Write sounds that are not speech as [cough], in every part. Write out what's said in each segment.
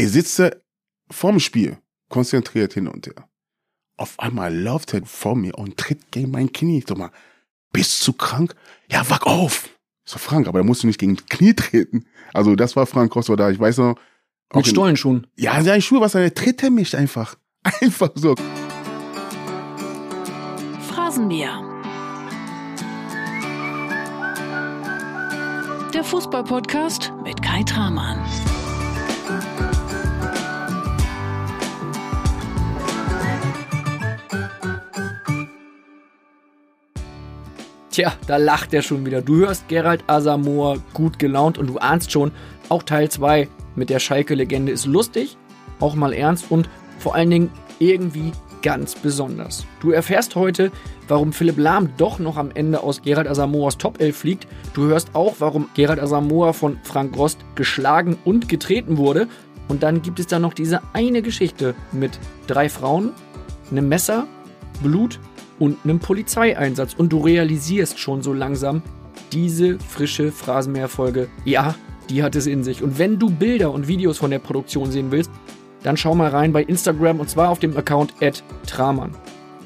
Ich sitze vorm Spiel, konzentriert hin und her. Auf einmal läuft er vor mir und tritt gegen mein Knie. Sag mal, bist du krank? Ja, wach auf! So, Frank, aber da musst du nicht gegen das Knie treten. Also, das war Frank Koster da. Ich weiß noch. Mit Stollenschuhen. Ja, seine Schuhe, was er tritt er mich einfach. [laughs] Einfach so. Phrasenmäher. Der Fußballpodcast mit Kai Tramann. Tja, da lacht er schon wieder. Du hörst Gerald Asamoah gut gelaunt und du ahnst schon, auch Teil 2 mit der Schalke-Legende ist lustig, auch mal ernst und vor allen Dingen irgendwie ganz besonders. Du erfährst heute, warum Philipp Lahm doch noch am Ende aus Gerald Asamoahs Top 11 fliegt. Du hörst auch, warum Gerald Asamoah von Frank Rost geschlagen und getreten wurde. Und dann gibt es da noch diese eine Geschichte mit drei Frauen, einem Messer, Blut und einem Polizeieinsatz. Und du realisierst schon so langsam, diese frische Phrasenmeerfolge, ja, die hat es in sich. Und wenn du Bilder und Videos von der Produktion sehen willst, dann schau mal rein bei Instagram und zwar auf dem Account @traman.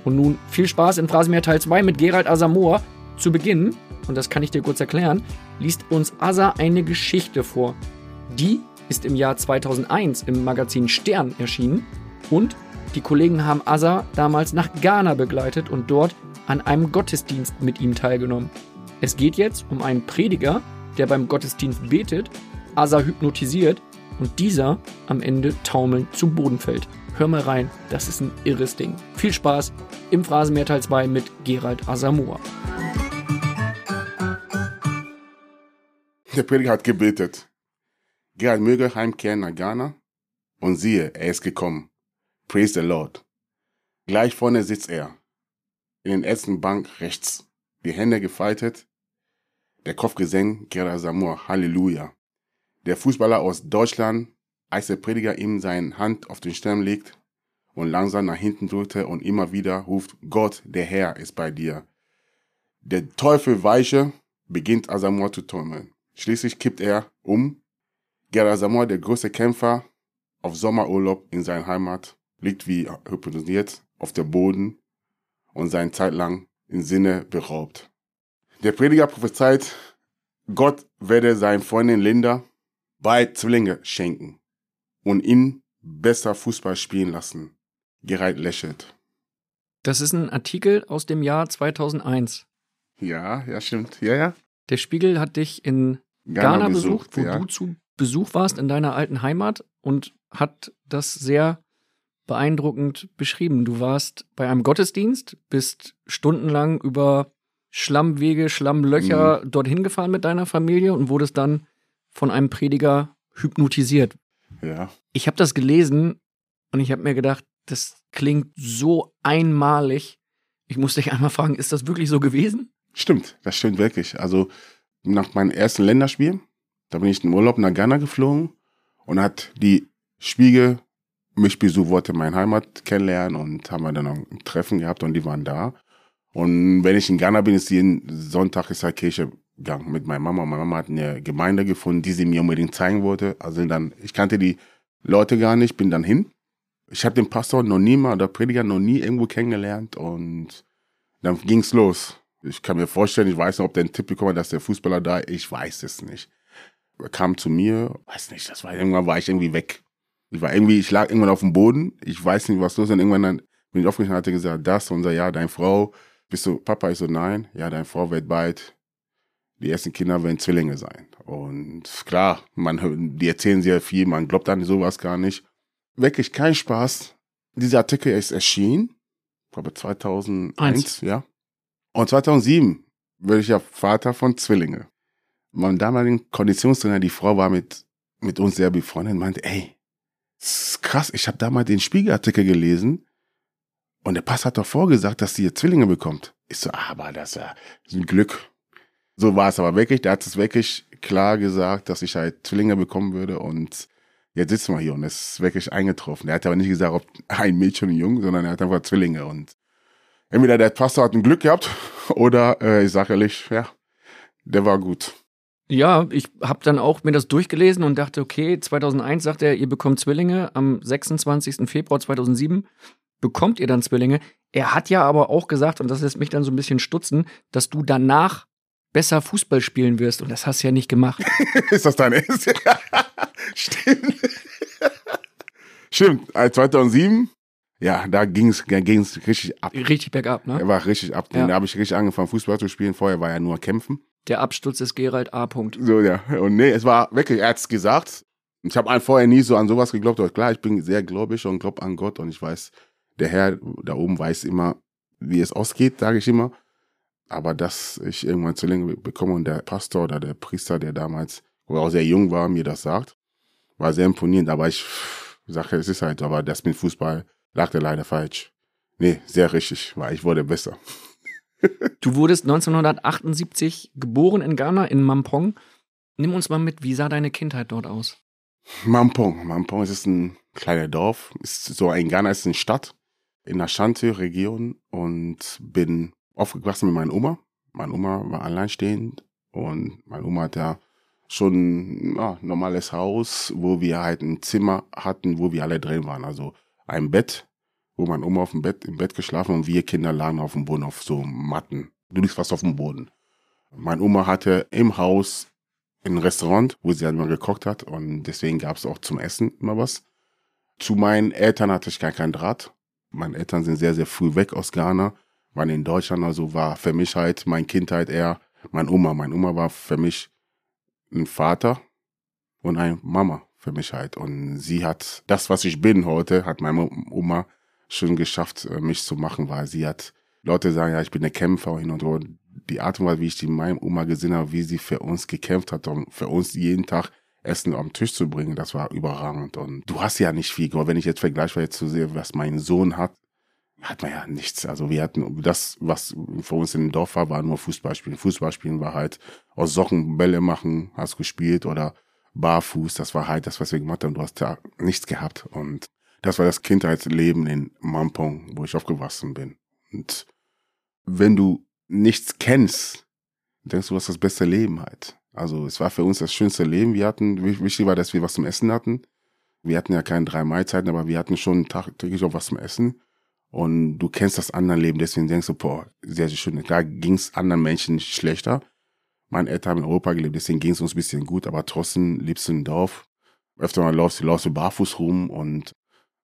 Und nun viel Spaß in Phrasenmeer Teil 2 mit Gerald Asamoah. Zu Beginn, und das kann ich dir kurz erklären, liest uns Asa eine Geschichte vor. Die ist im Jahr 2001 im Magazin Stern erschienen und die Kollegen haben Asa damals nach Ghana begleitet und dort an einem Gottesdienst mit ihm teilgenommen. Es geht jetzt um einen Prediger, der beim Gottesdienst betet, Asa hypnotisiert und dieser am Ende taumelnd zu Boden fällt. Hör mal rein, das ist ein irres Ding. Viel Spaß im Phrasenmeer Teil 2 mit Gerald Asamoah. Der Prediger hat gebetet. Gerald möge heimkehren nach Ghana. Und siehe, er ist gekommen. Praise the Lord. Gleich vorne sitzt er. In den ersten Bank rechts. Die Hände gefaltet. Der Kopf gesenkt. Gerald Asamoah. Halleluja. Der Fußballer aus Deutschland, als der Prediger ihm seine Hand auf den Stirn legt und langsam nach hinten drückte und immer wieder ruft, Gott, der Herr ist bei dir. Der Teufel weiche, beginnt Asamoah zu träumen. Schließlich kippt er um. Gerard Asamoah, der größte Kämpfer, auf Sommerurlaub in seiner Heimat, liegt wie hypnotisiert auf der Boden und seine Zeit lang in Sinne beraubt. Der Prediger prophezeit, Gott werde seinen Freundin Linda bei Zwillinge schenken und ihn besser Fußball spielen lassen. Gerald lächelt. Das ist ein Artikel aus dem Jahr 2001. Ja, ja, stimmt. Ja, ja. Der Spiegel hat dich in Ghana, Ghana besucht, besucht, wo ja. du zu Besuch warst in deiner alten Heimat und hat das sehr beeindruckend beschrieben. Du warst bei einem Gottesdienst, bist stundenlang über Schlammwege, Schlammlöcher mhm. dorthin gefahren mit deiner Familie und wurdest dann von einem Prediger hypnotisiert. Ja. Ich habe das gelesen und ich habe mir gedacht, das klingt so einmalig. Ich muss dich einmal fragen, ist das wirklich so gewesen? Stimmt, das stimmt wirklich. Also nach meinem ersten Länderspiel, da bin ich in Urlaub nach Ghana geflogen und hat die Spiegel mich besucht, wollte meine Heimat kennenlernen und haben wir dann ein Treffen gehabt und die waren da. Und wenn ich in Ghana bin, ist jeden Sonntag ist halt Kirche gegangen mit meiner Mama. Meine Mama hat eine Gemeinde gefunden, die sie mir unbedingt zeigen wollte. Also dann, ich kannte die Leute gar nicht, bin dann hin. Ich habe den Pastor noch nie mal oder Prediger noch nie irgendwo kennengelernt und dann ging's los. Ich kann mir vorstellen, ich weiß nicht, ob der einen Tipp bekommen hat, dass der Fußballer da, ich weiß es nicht. Er kam zu mir, weiß nicht, das war irgendwann war ich irgendwie weg. Ich war irgendwie, ich lag irgendwann auf dem Boden, ich weiß nicht, was los ist. Und irgendwann dann bin ich aufgestanden und hatte gesagt, das, unser ja, deine Frau, bist du Papa? Ich so, nein, ja, deine Frau wird bald die ersten Kinder werden Zwillinge sein. Und klar, man, die erzählen sehr viel, man glaubt an sowas gar nicht. Wirklich kein Spaß. Dieser Artikel ist erschienen, ich glaube 2001, Eins. ja. Und 2007 werde ich ja Vater von Zwillinge. Mein damaligen Konditionstrainer, die Frau war mit, mit uns sehr befreundet und meinte, ey, krass, ich habe damals den Spiegelartikel gelesen und der Pass hat doch vorgesagt, dass sie Zwillinge bekommt. Ich so, aber das ist ein Glück. So war es aber wirklich. Der hat es wirklich klar gesagt, dass ich halt Zwillinge bekommen würde und jetzt sitzen wir hier und es ist wirklich eingetroffen. Er hat aber nicht gesagt, ob ein Mädchen und ein Junge, sondern er hat einfach Zwillinge und entweder der Pastor hat ein Glück gehabt oder äh, ich sage ehrlich, ja, der war gut. Ja, ich habe dann auch mir das durchgelesen und dachte, okay, 2001 sagt er, ihr bekommt Zwillinge. Am 26. Februar 2007 bekommt ihr dann Zwillinge. Er hat ja aber auch gesagt, und das lässt mich dann so ein bisschen stutzen, dass du danach besser Fußball spielen wirst. Und das hast du ja nicht gemacht. [laughs] Ist das dein Ernst? [laughs] Stimmt. Stimmt. Äh, 2007, ja, da ging es ging's richtig ab. Richtig bergab, Er ne? war richtig ab. Ja. Da habe ich richtig angefangen, Fußball zu spielen. Vorher war ja nur Kämpfen. Der Absturz ist Gerald A. Punkt. So, ja. Und nee, es war wirklich, er hat's gesagt. Ich habe vorher nie so an sowas geglaubt, aber klar, ich bin sehr gläubig und glaub an Gott und ich weiß, der Herr da oben weiß immer, wie es ausgeht, sage ich immer. Aber dass ich irgendwann zu Zwillinge bekomme und der Pastor oder der Priester, der damals, wo er auch sehr jung war, mir das sagt, war sehr imponierend. Aber ich sage, es ist halt, aber das mit Fußball lag der leider falsch. Nee, sehr richtig, weil ich wurde besser. Du wurdest 1978 geboren in Ghana, in Mampong. Nimm uns mal mit, wie sah deine Kindheit dort aus? Mampong. Mampong ist ein kleiner Dorf. Ist so ein Ghana ist eine Stadt in der Ashanti-Region und bin aufgewachsen mit meiner Oma. Meine Oma war alleinstehend und meine Oma hat ja schon ein ja, normales Haus, wo wir halt ein Zimmer hatten, wo wir alle drin waren. Also ein Bett, wo meine Oma auf dem Bett, im Bett geschlafen und wir Kinder lagen auf dem Boden auf so Matten. Du liegst fast auf dem Boden. Meine Oma hatte im Haus ein Restaurant, wo sie halt immer gekocht hat und deswegen gab es auch zum Essen immer was. Zu meinen Eltern hatte ich gar keinen Draht. Meine Eltern sind sehr, sehr früh weg aus Ghana, waren in Deutschland, also war für mich halt meine Kindheit eher meine Oma. Meine Oma war für mich ein Vater und eine Mama für mich halt. Und sie hat das, was ich bin heute, hat meine Oma schon geschafft, äh, mich zu machen, weil sie hat, Leute sagen ja, ich bin der Kämpfer hin und her. Die Art und Weise, wie ich die meine Oma gesehen habe, wie sie für uns gekämpft hat, um für uns jeden Tag Essen am Tisch zu bringen, das war überragend. Und du hast ja nicht viel, aber wenn ich jetzt vergleiche, jetzt zu sehen, was mein Sohn hat, hat man ja nichts. Also wir hatten das, was für uns im Dorf war, war nur Fußballspielen. Fußballspielen war halt aus Socken Bälle machen, hast gespielt oder barfuß. Das war halt das, was wir gemacht haben. Du hast da nichts gehabt. Und das war das Kindheitsleben in Mampong, wo ich aufgewachsen bin. Und wenn du nichts kennst, denkst du, du hast das beste Leben halt. Also es war für uns das schönste Leben. Wir hatten, wichtig war, dass wir was zum Essen hatten. Wir hatten ja keine drei Mahlzeiten, aber wir hatten schon tagtäglich auch was zum Essen. Und du kennst das andere Leben, deswegen denkst du, boah, sehr, sehr schön. Da ging es anderen Menschen schlechter. Meine Eltern haben in Europa gelebt, deswegen ging es uns ein bisschen gut, aber trotzdem lebst du im Dorf. Öfter mal laufst du, laufst du barfuß rum und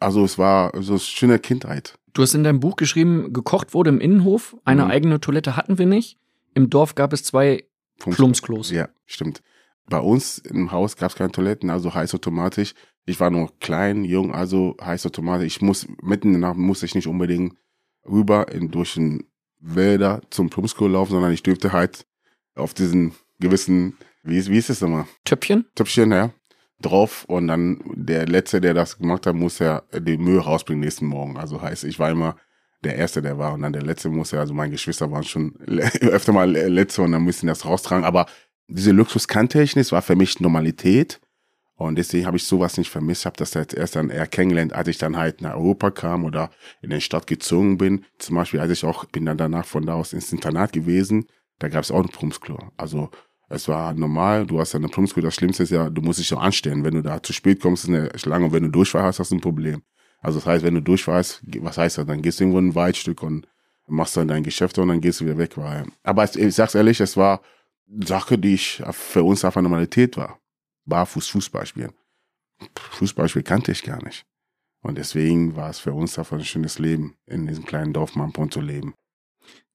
also es war so eine schöne Kindheit. Du hast in deinem Buch geschrieben, gekocht wurde im Innenhof, eine Mhm. eigene Toilette hatten wir nicht. Im Dorf gab es zwei Plumpsklos. Ja, stimmt. Bei uns im Haus gab es keine Toiletten, also heiß automatisch. Ich war noch klein, jung, also heiß automatisch. Ich muss mitten in der Nacht musste ich nicht unbedingt rüber in, durch den Wälder zum Plumpsklo laufen, sondern ich dürfte halt auf diesen gewissen, wie ist, wie ist es nochmal? Töpfchen? Töpfchen, ja, drauf und dann der Letzte, der das gemacht hat, muss ja die Mühe rausbringen nächsten Morgen. Also heißt, ich war immer der Erste, der war und dann der Letzte muss ja, also meine Geschwister waren schon [laughs] öfter mal Letzte und dann mussten das raustragen, aber diese Luxus kannte war für mich Normalität und deswegen habe ich sowas nicht vermisst, habe das jetzt erst dann eher kennengelernt, als ich dann halt nach Europa kam oder in die Stadt gezogen bin. Zum Beispiel, als ich auch, bin dann danach von da aus ins Internat gewesen, da gab es auch ein Plumpsklo. Also es war normal, du hast ja eine Plumpsklo, das Schlimmste ist ja, du musst dich so anstellen. Wenn du da zu spät kommst, ist eine Schlange und wenn du Durchfall hast, hast du ein Problem. Also das heißt, wenn du durchfährst, was heißt das? Dann gehst du irgendwo in ein Waldstück und machst dann dein Geschäft und dann gehst du wieder weg. Weil, aber ich sag's ehrlich, es war Sache, die ich für uns einfach Normalität war. Barfuß Fußball spielen. Fußball spielen kannte ich gar nicht. Und deswegen war es für uns einfach ein schönes Leben, in diesem kleinen Dorf Mampon zu leben.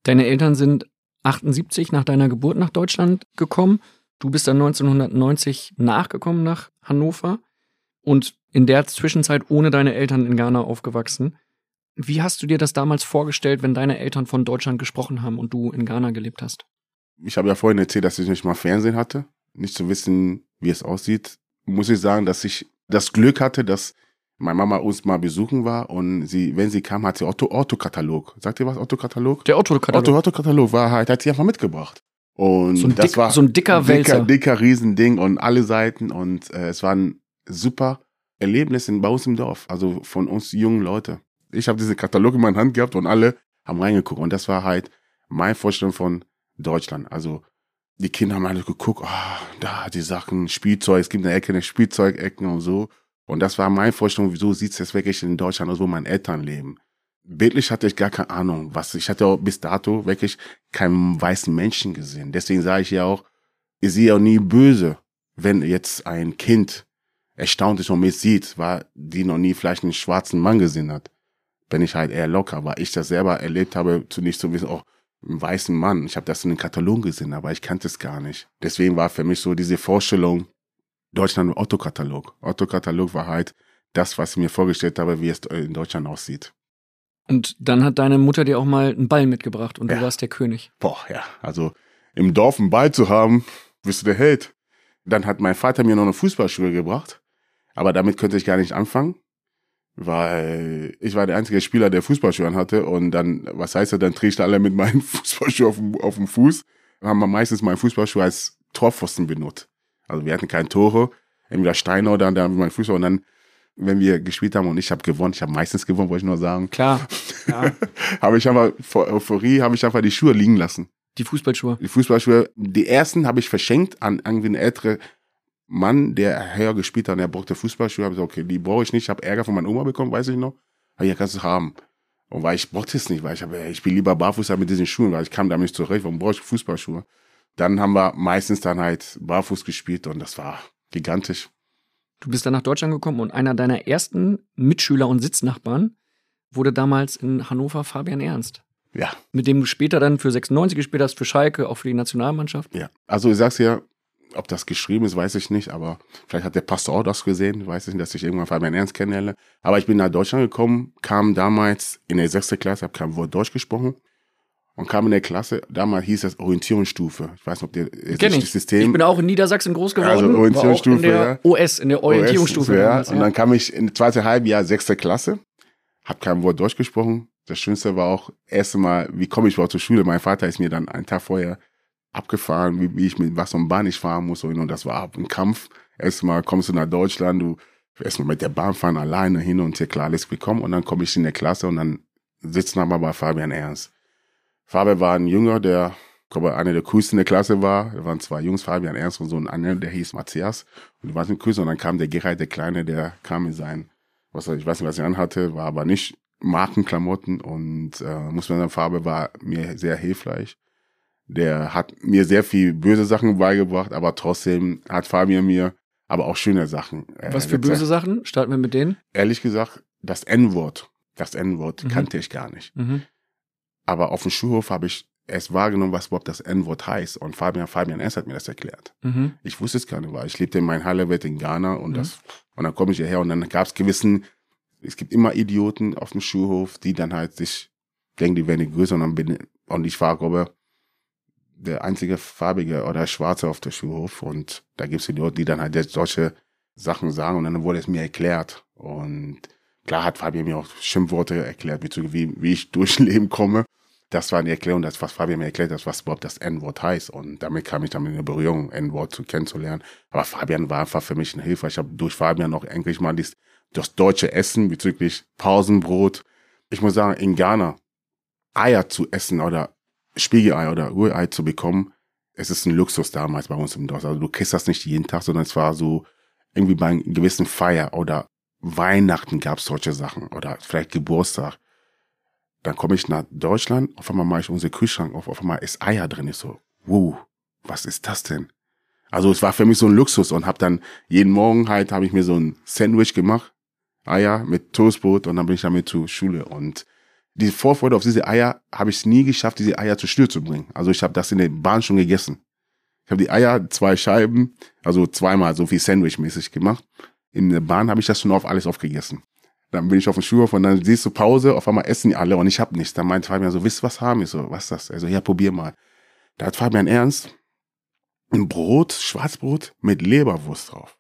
Deine Eltern sind 78 nach deiner Geburt nach Deutschland gekommen. Du bist dann 1990 nachgekommen nach Hannover und in der Zwischenzeit ohne deine Eltern in Ghana aufgewachsen. Wie hast du dir das damals vorgestellt, wenn deine Eltern von Deutschland gesprochen haben und du in Ghana gelebt hast? Ich habe ja vorhin erzählt, dass ich nicht mal Fernsehen hatte, nicht zu wissen, wie es aussieht. Muss ich sagen, dass ich das Glück hatte, dass meine Mama uns mal besuchen war und sie, wenn sie kam, hat sie Otto, Otto-Katalog. Sagt ihr was, Otto-Katalog? Der Otto-Katalog. Otto, Otto-Katalog war halt, hat sie einfach mitgebracht. Und So ein das dick- war so ein dicker Wälzer. Dicker, dicker Riesending und alle Seiten und äh, es war ein super Erlebnis in, bei uns im Dorf, also von uns jungen Leute. Ich habe diesen Katalog in meiner Hand gehabt und alle haben reingeguckt und das war halt meine Vorstellung von Deutschland. Also die Kinder haben alle geguckt, ah, da die Sachen, Spielzeug, es gibt eine Ecke, eine Spielzeugecken und so. Und das war meine Vorstellung, wieso sieht es jetzt wirklich in Deutschland aus, wo meine Eltern leben. Bildlich hatte ich gar keine Ahnung, was. Ich hatte auch bis dato wirklich keinen weißen Menschen gesehen. Deswegen sage ich ja auch, ich sehe auch nie böse, wenn jetzt ein Kind erstaunt ist und mich sieht, weil die noch nie vielleicht einen schwarzen Mann gesehen hat. Bin ich halt eher locker, weil ich das selber erlebt habe, zunächst zu wissen, oh, einen weißen Mann. Ich habe das in den Katalog gesehen, aber ich kannte es gar nicht. Deswegen war für mich so diese Vorstellung, Deutschland Otto-Katalog. Otto-Katalog war halt das, was ich mir vorgestellt habe, wie es in Deutschland aussieht. Und dann hat deine Mutter dir auch mal einen Ball mitgebracht und Ja. du warst der König. Boah, ja. Also im Dorf einen Ball zu haben, bist du der Held. Dann hat mein Vater mir noch eine Fußballschuhe gebracht. Aber damit könnte ich gar nicht anfangen. Weil ich war der einzige Spieler, der Fußballschuhe hatte. Und dann, was heißt das, dann trägst du alle mit meinen [laughs] Fußballschuhen auf dem, auf dem Fuß. Dann haben wir meistens meinen Fußballschuh als Torpfosten benutzt. Also wir hatten keine Tore. Entweder Steine oder dann mein Fußball. Und dann, wenn wir gespielt haben und ich habe gewonnen, ich habe meistens gewonnen, wollte ich nur sagen, Klar. Ja. [laughs] habe ich einfach, vor Euphorie, habe ich einfach die Schuhe liegen lassen. Die Fußballschuhe. Die Fußballschuhe, die ersten habe ich verschenkt an irgendwie einen älteren Mann, der höher gespielt hat und der brauchte Fußballschuhe. Habe ich gesagt, okay, die brauche ich nicht. Ich habe Ärger von meiner Oma bekommen, weiß ich noch. Aber ja, kannst du haben. Und weil ich brauchte es nicht, weil ich habe, ich bin lieber barfuß mit diesen Schuhen, weil ich kam damit nicht zurecht. Warum brauche ich Fußballschuhe? Dann haben wir meistens dann halt barfuß gespielt und das war gigantisch. Du bist dann nach Deutschland gekommen und einer deiner ersten Mitschüler und Sitznachbarn wurde damals in Hannover Fabian Ernst. Ja, Mit dem du später dann für 96 gespielt hast, für Schalke, auch für die Nationalmannschaft. ja. Also ich sag's ja, ob das geschrieben ist, weiß ich nicht, aber vielleicht hat der Pastor auch das gesehen, weiß ich nicht, dass ich irgendwann Fabian Ernst kennenlerne. Aber ich bin nach Deutschland gekommen, kam damals in der sechste Klasse, habe kein Wort Deutsch gesprochen und kam in der Klasse, damals hieß das Orientierungsstufe. Ich weiß nicht, ob der Kenn ich. das System Ich bin auch in Niedersachsen groß geworden. Also auch in Orientierungsstufe, der OS, in der Orientierungsstufe. OS, ja. damals, Und dann kam ich in zweite Halbjahr, sechste Klasse, hab kein Wort Deutsch gesprochen. Das Schönste war auch, erste Mal, wie komme ich überhaupt zur Schule? Mein Vater ist mir dann einen Tag vorher abgefahren, wie, wie ich mit was und Bahn ich fahren muss. Und das war ein Kampf. Erstmal kommst du nach Deutschland, du erstmal mit der Bahn fahren alleine hin und hier klar alles bekommen. Und dann komme ich in der Klasse und dann sitzen wir bei Fabian Ernst. Fabian war ein Jünger, der, glaube, einer der coolsten der Klasse war. Da waren zwei Jungs, Fabian Ernst und so ein anderer, der hieß Matthias. Und die waren die coolsten. Und dann kam der Gerald, der Kleine, der kam in sein, was ich weiß nicht, was er anhatte, war aber nicht Markenklamotten und äh, muss man sagen, Farbe war mir sehr hilfreich. Der hat mir sehr viel böse Sachen beigebracht, aber trotzdem hat Fabian mir aber auch schöne Sachen. äh, Was für böse Sachen? Starten wir mit denen. Ehrlich gesagt, das N-Wort, das N-Wort Mhm. kannte ich gar nicht. Mhm. Aber auf dem Schulhof habe ich erst wahrgenommen, was überhaupt das N-Wort heißt. Und Fabian, Fabian S. hat mir das erklärt. Mhm. Ich wusste es gar nicht, weil ich lebte in meinem Halle-Welt in Ghana und Mhm. das, und dann komme ich hierher und dann gab es gewissen, es gibt immer Idioten auf dem Schulhof, die dann halt sich denken, die werden größer und dann bin, und ich war, glaube der einzige Farbige oder Schwarze auf der Schulhof und da gibt es Idioten, die dann halt jetzt solche Sachen sagen und dann wurde es mir erklärt und klar hat Fabian mir auch Schimpfworte erklärt, wie, wie, wie ich [laughs] durchs Leben komme. Das war eine Erklärung, das, was Fabian mir erklärt hat, was überhaupt das N-Wort heißt. Und damit kam ich dann in Berührung, N-Wort zu kennenzulernen. Aber Fabian war einfach für mich eine Hilfe. Ich habe durch Fabian auch endlich mal dies, das deutsche Essen bezüglich Pausenbrot. Ich muss sagen, in Ghana Eier zu essen oder Spiegelei oder Rührei zu bekommen, es ist ein Luxus damals bei uns im Dorf. Also du kriegst das nicht jeden Tag, sondern es war so irgendwie bei einem gewissen Feier oder Weihnachten gab es solche Sachen oder vielleicht Geburtstag. Dann komme ich nach Deutschland, auf einmal mache ich unseren Kühlschrank auf, auf einmal ist Eier drin. Ich so, wow, was ist das denn? Also es war für mich so ein Luxus und habe dann jeden Morgen halt, habe ich mir so ein Sandwich gemacht, Eier mit Toastbrot und dann bin ich damit zur Schule. Und die Vorfreude auf diese Eier habe ich nie geschafft, diese Eier zur Schule zu bringen. Also ich habe das in der Bahn schon gegessen. Ich habe die Eier, zwei Scheiben, also zweimal so viel Sandwich-mäßig gemacht. In der Bahn habe ich das schon auf alles aufgegessen. Dann bin ich auf dem Schulhof und dann siehst du Pause, auf einmal essen die alle und ich habe nichts. Dann meint Fabian so, willst du was haben? Ich so, was ist das? Also, ja, probier mal. Da hat Fabian ernst ein Brot, Schwarzbrot mit Leberwurst drauf.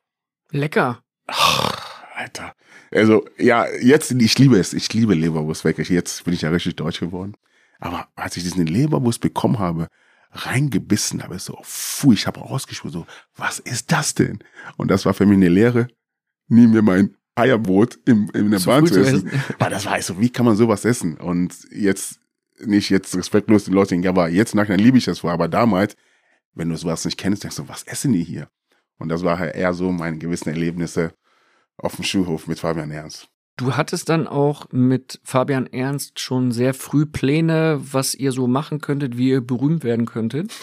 Lecker. Ach, Alter. Also, ja, jetzt, ich liebe es. Ich liebe Leberwurst wirklich. Jetzt bin ich ja richtig deutsch geworden. Aber als ich diesen Leberwurst bekommen habe, reingebissen habe, so, puh, ich habe rausgesprochen, so, was ist das denn? Und das war für mich eine Lehre, nie mehr mein Eierbrot im, in der Zu Bahn zu essen. [laughs] Weil das war so, wie kann man sowas essen? Und jetzt, nicht jetzt respektlos den Leuten, ja, aber jetzt nachher liebe ich das vor, aber damals, wenn du sowas nicht kennst, denkst du, was essen die hier? Und das war halt eher so meine gewissen Erlebnisse auf dem Schulhof mit Fabian Ernst. Du hattest dann auch mit Fabian Ernst schon sehr früh Pläne, was ihr so machen könntet, wie ihr berühmt werden könntet.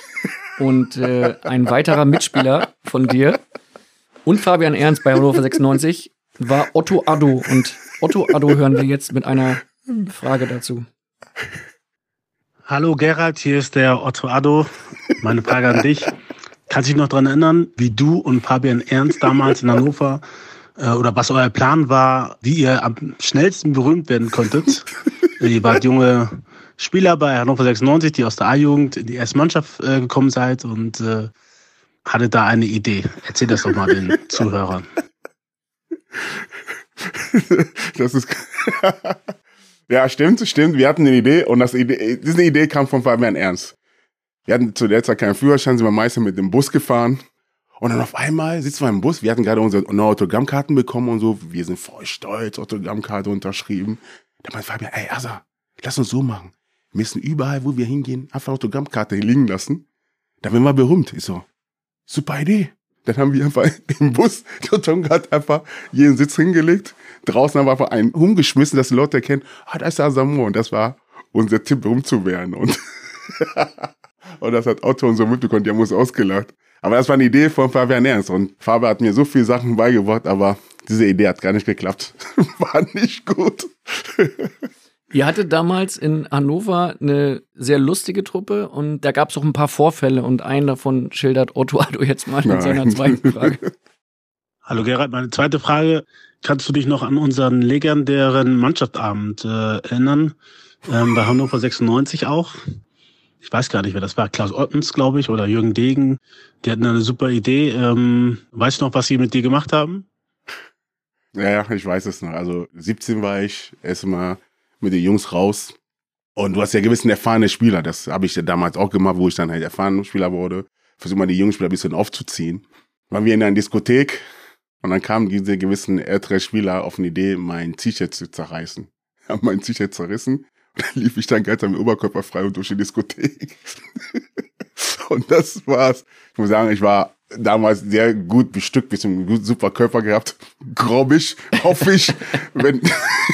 Und äh, ein weiterer Mitspieler von dir und Fabian Ernst bei Hannover 96 war Otto Addo. Und Otto Addo hören wir jetzt mit einer Frage dazu. Hallo Gerald, hier ist der Otto Addo. Meine Frage an dich. Kannst du dich noch daran erinnern, wie du und Fabian Ernst damals in Hannover äh, oder was euer Plan war, wie ihr am schnellsten berühmt werden konntet? ihr wart junge Spieler bei Hannover 96, die aus der A-Jugend in die erste Mannschaft äh, gekommen seid und äh, hattet da eine Idee. Erzähl das doch mal den Zuhörern. [laughs] Das ist. [laughs] ja, stimmt, stimmt. Wir hatten eine Idee und das Idee, diese Idee kam von Fabian Ernst. Wir hatten zu der Zeit keinen Führerschein, sind wir meistens mit dem Bus gefahren. Und dann auf einmal sitzen wir im Bus. Wir hatten gerade unsere Autogrammkarten bekommen und so. Wir sind voll stolz, Autogrammkarte unterschrieben. Da meinte Fabian, ey, Asa, lass uns so machen. Wir müssen überall, wo wir hingehen, einfach Autogrammkarte liegen lassen. Da werden wir berühmt. Ich so, super Idee. Dann haben wir einfach [laughs] im Bus die Autogrammkarte einfach jeden Sitz hingelegt. Draußen haben wir einfach einen umgeschmissen, dass die Leute erkennen, ah, da ist der Asamoah. Und das war unser Tipp, berühmt zu werden. Und, [laughs] und das hat Otto und so mitbekommen, die haben uns ausgelacht. Aber das war eine Idee von Fabian Ernst. Und Fabian hat mir so viele Sachen beigebracht, aber diese Idee hat gar nicht geklappt. [laughs] War nicht gut. Ihr hattet damals in Hannover eine sehr lustige Truppe und da gab es auch ein paar Vorfälle und einen davon schildert Otto Addo jetzt mal in Nein. seiner zweiten Frage. [laughs] Hallo Gerald, meine zweite Frage. Kannst du dich noch an unseren legendären Mannschaftsabend äh, erinnern? Ähm, bei Hannover 96 auch. Ich weiß gar nicht, wer das war. Klaus Ottens, glaube ich, oder Jürgen Degen. Die hatten eine super Idee. Ähm, weißt du noch, was sie mit dir gemacht haben? Ja, ja, ich weiß es noch. Also 17 war ich erstmal mit den Jungs raus. Und du hast ja gewissen erfahrene Spieler. Das habe ich ja damals auch gemacht, wo ich dann halt erfahrener Spieler wurde. Versuch mal die jungen Spieler ein bisschen aufzuziehen. Waren wir in einer Diskothek und dann kamen diese gewissen ältere Spieler auf eine Idee, mein T-Shirt zu zerreißen. [laughs] Haben mein T-Shirt zerrissen. Und dann lief ich dann ganz am Oberkörper frei und durch die Diskothek. [laughs] und das war's. Ich muss sagen, ich war damals sehr gut bestückt, bisschen super Körper gehabt, grobisch, hoffe ich. [laughs] wenn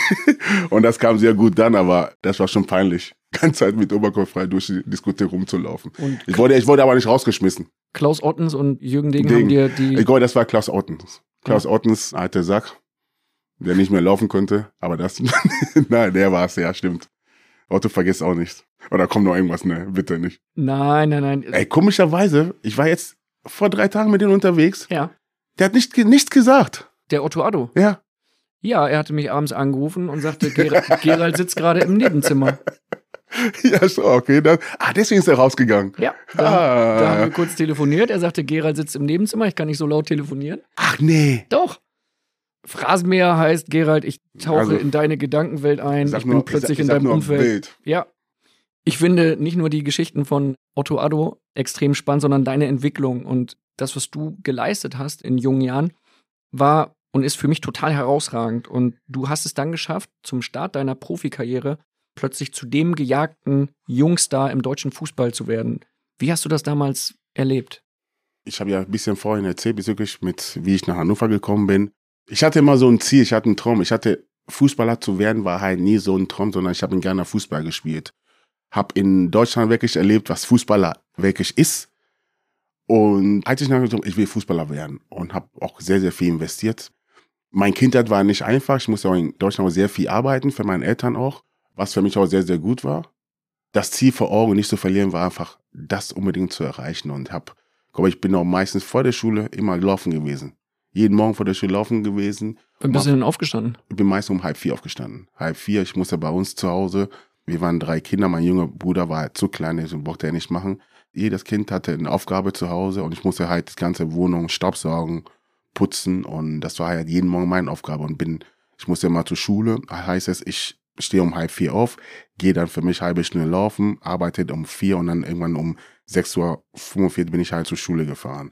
[laughs] und das kam sehr gut dann, aber das war schon peinlich, ganze Zeit mit Oberkörper frei durch die Diskothek rumzulaufen. Und Ich wurde, ich wurde aber nicht rausgeschmissen. Klaus Ottens und Jürgen Degen, Degen. haben dir die. Ich glaube, das war Klaus Ottens. Klaus Ottens, alter Sack, der nicht mehr laufen konnte, aber das, [laughs] nein, der war es, ja, stimmt. Otto vergisst auch nichts. Oder kommt noch irgendwas, ne, bitte nicht. Nein, nein, nein. Ey, komischerweise, ich war jetzt vor drei Tagen mit denen unterwegs, Ja, der hat nicht, nichts gesagt. der Otto Addo. Ja. Ja, er hatte mich abends angerufen und sagte, Ger [laughs] Gerald sitzt gerade im Nebenzimmer. [laughs] Ja, so, okay. Dann, ah, deswegen ist er rausgegangen. Ja, da, Ah. da haben wir kurz telefoniert. Er sagte, Gerald sitzt im Nebenzimmer, ich kann nicht so laut telefonieren. Ach nee. Doch. Phrasenmäher heißt, Gerald, ich tauche Also, in deine Gedankenwelt ein. Ich bin nur- plötzlich ich in sag deinem nur Umfeld. Bild. Ja. Ich finde nicht nur die Geschichten von Otto Addo extrem spannend, sondern deine Entwicklung und das, was du geleistet hast in jungen Jahren, war und ist für mich total herausragend. Und du hast es dann geschafft, zum Start deiner Profikarriere plötzlich zu dem gejagten Jungstar im deutschen Fußball zu werden. Wie hast du das damals erlebt? Ich habe ja ein bisschen vorhin erzählt, bezüglich mit, wie ich nach Hannover gekommen bin. Ich hatte immer so ein Ziel, ich hatte einen Traum. Ich hatte, Fußballer zu werden, war halt nie so ein Traum, sondern ich habe Ghana Fußball gespielt. Hab in Deutschland wirklich erlebt, was Fußballer wirklich ist. Und als ich nachgedacht ich will Fußballer werden und habe auch sehr, sehr viel investiert. Mein Kindheit war nicht einfach. Ich musste auch in Deutschland auch sehr viel arbeiten, für meine Eltern auch, was für mich auch sehr, sehr gut war. Das Ziel vor Augen nicht zu verlieren, war einfach, das unbedingt zu erreichen. Und hab, glaube ich, bin auch meistens vor der Schule immer laufen gewesen. Jeden Morgen vor der Schule laufen gewesen. Wann bist du denn aufgestanden? Ich bin meist um halb vier aufgestanden. Halb vier, ich musste bei uns zu Hause. Wir waren drei Kinder, mein junger Bruder war halt zu klein, den brauchte er nicht machen. Jedes Kind hatte eine Aufgabe zu Hause und ich musste halt die ganze Wohnung staubsaugen, putzen und das war halt jeden Morgen meine Aufgabe und bin, ich musste mal zur Schule, heißt es, ich stehe um halb vier auf, gehe dann für mich halbe Stunde laufen, arbeite um vier und dann irgendwann um 6.45 Uhr bin ich halt zur Schule gefahren.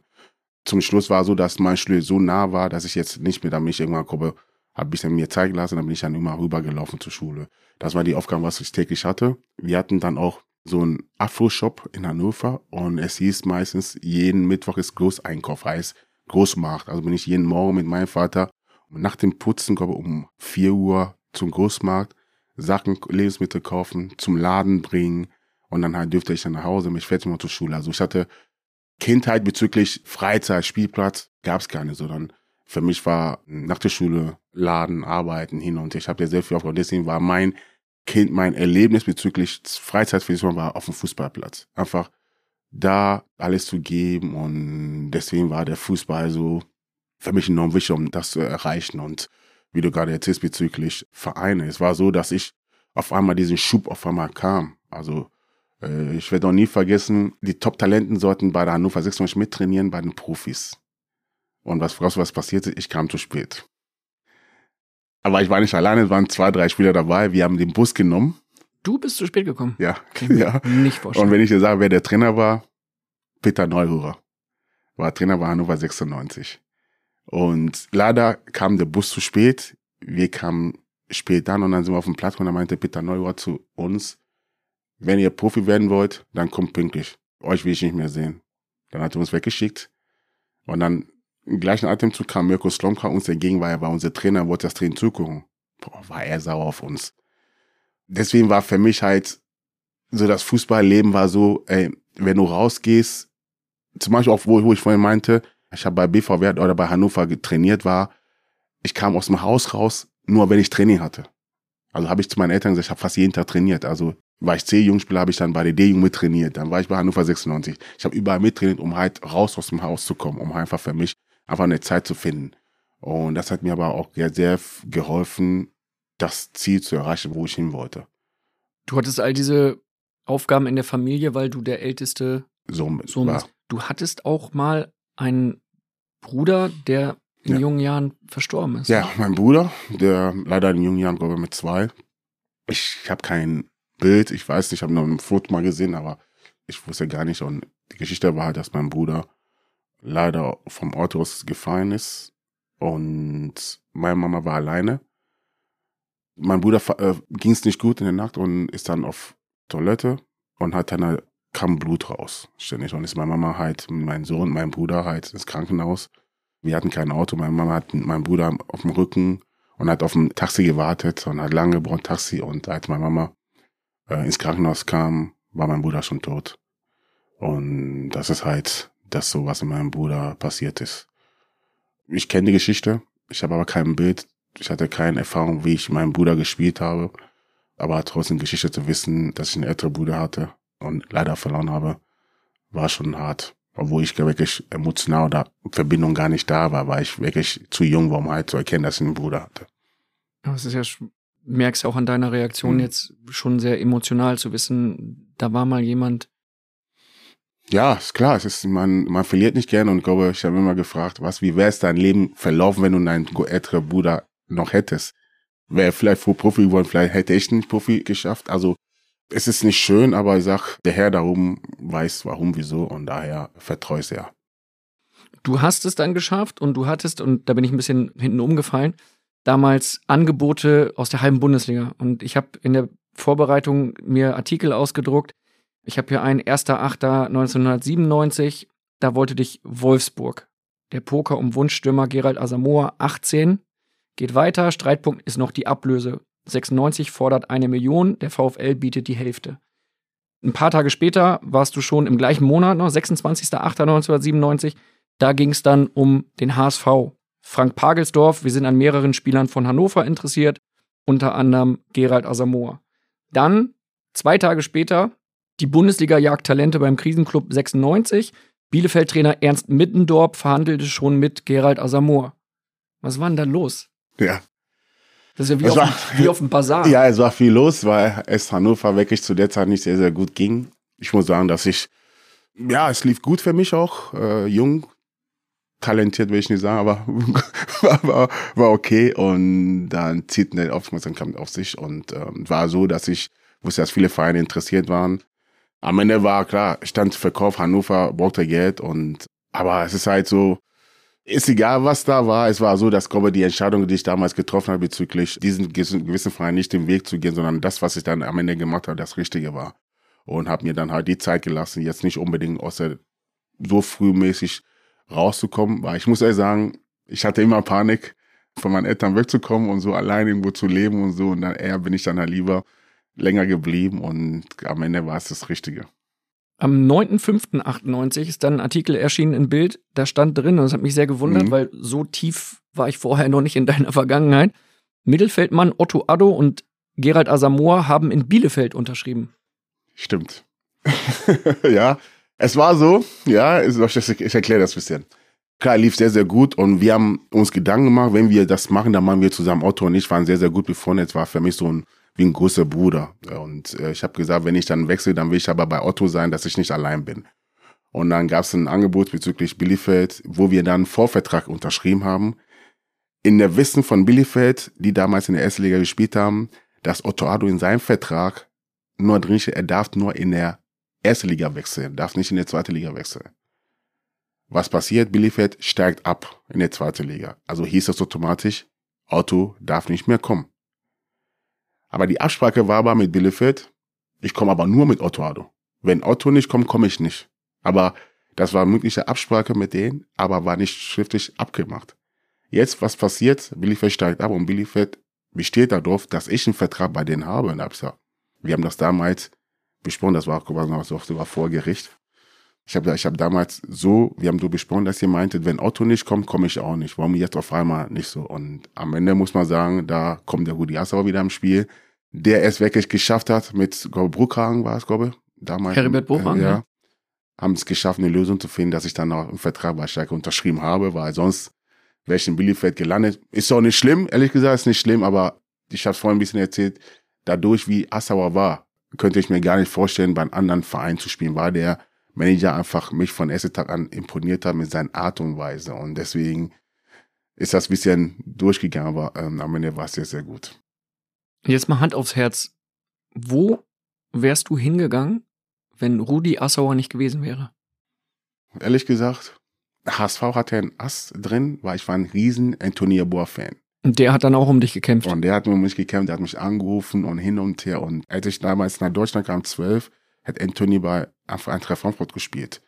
Zum Schluss war so, dass mein Schule so nah war, dass ich jetzt nicht mehr, damit ich irgendwann komme, habe ein bisschen mir Zeit gelassen, dann bin ich dann immer rübergelaufen zur Schule. Das war die Aufgabe, was ich täglich hatte. Wir hatten dann auch so ein Afro-Shop in Hannover und es hieß meistens, jeden Mittwoch ist Großeinkauf, heißt Großmarkt. Also bin ich jeden Morgen mit meinem Vater nach dem Putzen, glaube ich, um 4 Uhr zum Großmarkt, Sachen, Lebensmittel kaufen, zum Laden bringen und dann halt dürfte ich dann nach Hause, mich fertig machen zur Schule. Also ich hatte Kindheit bezüglich Freizeit, Spielplatz, gab es keine, sondern für mich war nach der Schule Laden, Arbeiten hin und ich habe ja sehr viel aufgebaut. Deswegen war mein Kind, mein Erlebnis bezüglich Freizeitversicherung war auf dem Fußballplatz. Einfach da alles zu geben und deswegen war der Fußball so für mich enorm wichtig, um das zu erreichen und wie du gerade erzählst bezüglich Vereine. Es war so, dass ich auf einmal diesen Schub auf einmal kam. Also äh, ich werde auch nie vergessen, die Top-Talenten sollten bei der Hannover 96 mittrainieren bei den Profis. Und was, was passierte? Ich kam zu spät. Aber ich war nicht alleine, es waren zwei, drei Spieler dabei. Wir haben den Bus genommen. Du bist zu spät gekommen. Ja, ja. Nicht vorstellen. Und wenn ich dir sage, wer der Trainer war, Peter Neuhurer. War Trainer bei Hannover 96. Und leider kam der Bus zu spät. Wir kamen spät an und dann sind wir auf dem Platz und dann meinte Peter Neuhurer zu uns, wenn ihr Profi werden wollt, dann kommt pünktlich. Euch will ich nicht mehr sehen. Dann hat er uns weggeschickt. Und dann im gleichen Atemzug kam Mirko Slomka uns entgegen, weil er war unser Trainer, wollte das Training zugucken. Boah, war er sauer auf uns. Deswegen war für mich halt so das Fußballleben war so, ey, wenn du rausgehst, zum Beispiel auch, wo, wo ich vorhin meinte, ich habe bei BVW oder bei Hannover trainiert war, ich kam aus dem Haus raus, nur wenn ich Training hatte. Also habe ich zu meinen Eltern gesagt, ich habe fast jeden Tag trainiert. Also war ich C-Jugendspieler, habe ich dann bei der D-Jugend mittrainiert. Dann war ich bei Hannover 96. Ich habe überall mittrainiert, um halt raus aus dem Haus zu kommen, um einfach für mich einfach eine Zeit zu finden. Und das hat mir aber auch sehr geholfen, das Ziel zu erreichen, wo ich hin wollte. Du hattest all diese Aufgaben in der Familie, weil du der älteste Sohn, bist. Du hattest auch mal einen Bruder, der in Ja. jungen Jahren verstorben ist. Ja, mein Bruder, der leider in jungen Jahren, glaube ich, mit zwei. Ich habe kein Bild, ich weiß nicht, ich habe nur ein Foto mal gesehen, aber ich wusste gar nicht. Und die Geschichte war halt, dass mein Bruder leider vom Auto aus gefallen ist und meine Mama war alleine. Mein Bruder äh, ging es nicht gut in der Nacht und ist dann auf Toilette und hat dann kam Blut raus, ständig. Und ist meine Mama halt, mein Sohn, mein Bruder halt ins Krankenhaus. Wir hatten kein Auto. Meine Mama hat meinen Bruder auf dem Rücken und hat auf ein Taxi gewartet und hat lange gebraucht Taxi. Und als meine Mama äh, ins Krankenhaus kam, war mein Bruder schon tot. Und das ist halt das so, was in meinem Bruder passiert ist. Ich kenne die Geschichte, ich habe aber kein Bild, ich hatte keine Erfahrung, wie ich meinen Bruder gespielt habe. Aber trotzdem Geschichte zu wissen, dass ich einen älteren Bruder hatte und leider verloren habe, war schon hart. Obwohl ich wirklich emotional da Verbindung gar nicht da war, weil ich wirklich zu jung war, um halt zu erkennen, dass ich einen Bruder hatte. Es ist ja, merkst ja auch an deiner Reaktion Mhm. jetzt schon sehr emotional zu wissen, da war mal jemand, Ja, ist klar, es ist, man, man verliert nicht gerne und ich glaube, ich habe immer gefragt, was, wie wäre es dein Leben verlaufen, wenn du einen älteren Bruder noch hättest? Wäre vielleicht vor Profi geworden, vielleicht hätte ich nicht Profi geschafft. Also, es ist nicht schön, aber ich sag, der Herr darum weiß warum, wieso und daher vertraue ich sehr. du hast es dann geschafft und du hattest, und da bin ich ein bisschen hinten umgefallen, damals Angebote aus der halben Bundesliga. Und ich habe in der Vorbereitung mir Artikel ausgedruckt. Ich habe hier einen 1.8.1997, da wollte dich Wolfsburg. Der Poker um Wunschstürmer Gerald Asamoah 18 geht weiter. Streitpunkt ist noch die Ablöse. 96 fordert eine Million, der VfL bietet die Hälfte. Ein paar Tage später warst du schon im gleichen Monat, noch 26.08.1997. Da ging es dann um den HSV. Frank Pagelsdorf, wir sind an mehreren Spielern von Hannover interessiert, unter anderem Gerald Asamoah. Dann, zwei Tage später, die Bundesliga jagt Talente beim Krisenclub 96. Bielefeld-Trainer Ernst Mittendorp verhandelte schon mit Gerald Asamoah. Was war denn da los? Ja. Das ist ja wie, auf, war- dem- wie auf dem Bazar. Ja, es war viel los, weil es Hannover wirklich zu der Zeit nicht sehr, sehr gut ging. Ich muss sagen, dass ich, ja, es lief gut für mich auch. Äh, jung, talentiert will ich nicht sagen, aber [laughs] war, war, war okay. Und dann zieht eine Aufmerksamkeit auf sich. Und ähm, war so, dass ich wusste, dass viele Vereine interessiert waren. Am Ende war klar, stand Verkauf, Hannover brauchte Geld. Und aber es ist halt so, ist egal, was da war. Es war so, dass glaube die Entscheidung, die ich damals getroffen habe bezüglich diesen gewissen Verein nicht den Weg zu gehen, sondern das, was ich dann am Ende gemacht habe, das Richtige war. und habe mir dann halt die Zeit gelassen, jetzt nicht unbedingt aus der so frühmäßig rauszukommen, weil ich muss ehrlich sagen, ich hatte immer Panik, von meinen Eltern wegzukommen und so allein irgendwo zu leben und so. Und dann eher bin ich dann halt lieber länger geblieben und am Ende war es das Richtige. Am 9.5.98 ist dann ein Artikel erschienen in Bild, da stand drin, und das hat mich sehr gewundert, Mhm. weil so tief war ich vorher noch nicht in deiner Vergangenheit. Mittelfeldmann Otto Addo und Gerald Asamoah haben in Bielefeld unterschrieben. Stimmt. [laughs] ja, es war so, ja, ich erkläre das ein bisschen. Klar, lief sehr, sehr gut und wir haben uns Gedanken gemacht, wenn wir das machen, dann machen wir zusammen. Otto und ich waren sehr, sehr gut befreundet. Es war für mich so ein, wie ein großer Bruder. Und äh, ich habe gesagt, wenn ich dann wechsle, dann will ich aber bei Otto sein, dass ich nicht allein bin. Und dann gab es ein Angebot bezüglich Bielefeld, wo wir dann einen Vorvertrag unterschrieben haben. In der Wissen von Bielefeld, die damals in der ersten Liga gespielt haben, dass Otto Addo in seinem Vertrag nur drin steht, er darf nur in der erste Liga wechseln, darf nicht in der zweite Liga wechseln. Was passiert? Bielefeld steigt ab in der zweite Liga. Also hieß das automatisch, Otto darf nicht mehr kommen. Aber die Absprache war aber mit Bielefeld, ich komme aber nur mit Otto Addo. Wenn Otto nicht kommt, komme ich nicht. Aber das war mögliche Absprache mit denen, aber war nicht schriftlich abgemacht. Jetzt, was passiert? Bielefeld steigt ab und Bielefeld besteht darauf, dass ich einen Vertrag bei denen habe. Und hab gesagt, wir haben das damals besprochen, das war auch sogar vor Gericht. Ich habe ich hab damals so, wir haben so besprochen, dass ihr meintet, wenn Otto nicht kommt, komme ich auch nicht. Warum jetzt auf einmal nicht so? Und am Ende muss man sagen, da kommt der Rudi Assauer wieder im Spiel, der es wirklich geschafft hat, mit glaube, Bruckhagen war es, glaube ich, damals. Heribert Bruchhagen, äh, ja. Haben es geschafft, eine Lösung zu finden, dass ich dann auch einen Vertrag bei Schalke unterschrieben habe, weil sonst wäre ich in Bielefeld gelandet. Ist auch nicht schlimm, ehrlich gesagt, ist nicht schlimm, aber ich habe vorhin ein bisschen erzählt, dadurch, wie Assauer war, könnte ich mir gar nicht vorstellen, bei einem anderen Verein zu spielen, weil der Manager einfach mich von ersten Tag an imponiert hat mit seiner Art und Weise. Und deswegen ist das ein bisschen durchgegangen, aber ähm, am Ende war es sehr, sehr gut. Jetzt mal Hand aufs Herz. Wo wärst du hingegangen, wenn Rudi Assauer nicht gewesen wäre? Ehrlich gesagt, HSV hatte einen Ass drin, weil ich war ein riesen Antonia Boer-Fan. Und der hat dann auch um dich gekämpft. Und der hat um mich gekämpft, der hat mich angerufen und hin und her. Und als ich damals nach Deutschland kam, 12, hat Anthony bei Eintracht Frankfurt gespielt.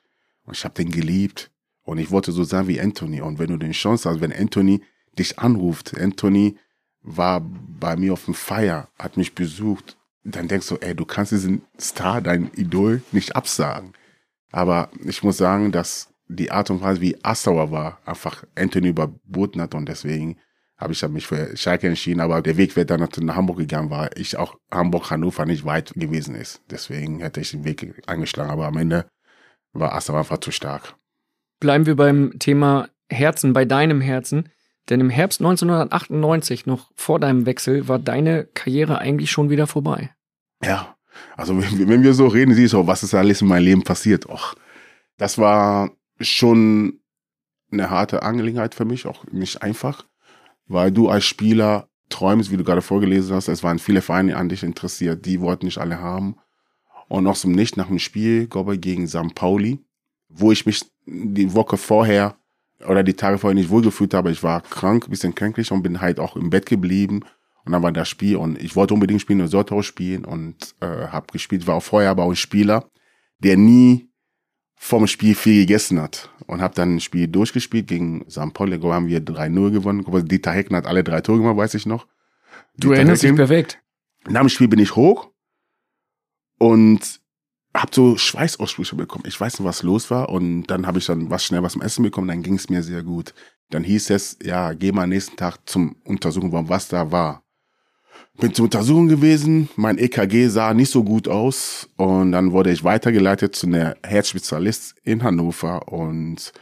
Und ich habe den geliebt. Und ich wollte so sein wie Anthony. Und wenn du den Chance hast, wenn Anthony dich anruft, Anthony war bei mir auf dem Feier, hat mich besucht, dann denkst du, ey, du kannst diesen Star, dein Idol, nicht absagen. Aber ich muss sagen, dass die Art und Weise, wie Assauer war, einfach Anthony überboten hat. Und deswegen habe ich mich für Schalke entschieden, aber der Weg wäre dann nach Hamburg gegangen, weil ich auch Hamburg-Hannover nicht weit gewesen ist. Deswegen hätte ich den Weg eingeschlagen, aber am Ende war Assauer einfach zu stark. Bleiben wir beim Thema Herzen, bei deinem Herzen. Denn im Herbst 1998, noch vor deinem Wechsel, war deine Karriere eigentlich schon wieder vorbei. Ja, also wenn, wenn wir so reden, siehst du, was ist alles in meinem Leben passiert. Och, das war schon eine harte Angelegenheit für mich, auch nicht einfach, weil du als Spieler träumst, wie du gerade vorgelesen hast, es waren viele Vereine an dich interessiert, die wollten nicht alle haben. Und noch zum Nicht nach dem Spiel, ich, gegen St. Pauli, wo ich mich die Woche vorher oder die Tage vorher nicht wohlgefühlt habe. Ich war krank, bisschen kränklich und bin halt auch im Bett geblieben. Und dann war das Spiel und ich wollte unbedingt spielen und sollte auch spielen und äh, habe gespielt. War auch vorher aber auch ein Spieler, der nie vom Spiel viel gegessen hat. Und habe dann ein Spiel durchgespielt gegen St. Pauli. Da haben wir 3-0 gewonnen. Dieter Hecken hat alle drei Tore gemacht, weiß ich noch. Du Dieter erinnerst dich Hecken. perfekt. Nach dem Spiel bin ich hoch und hab so Schweißausbrüche bekommen. Ich weiß nicht, was los war. Und dann habe ich dann was schnell was zum Essen bekommen. Dann ging es mir sehr gut. Dann hieß es, ja, geh mal nächsten Tag zum Untersuchen, was da war. Bin zur Untersuchung gewesen. Mein EKG sah nicht so gut aus. Und dann wurde ich weitergeleitet zu einer Herzspezialist in Hannover. Und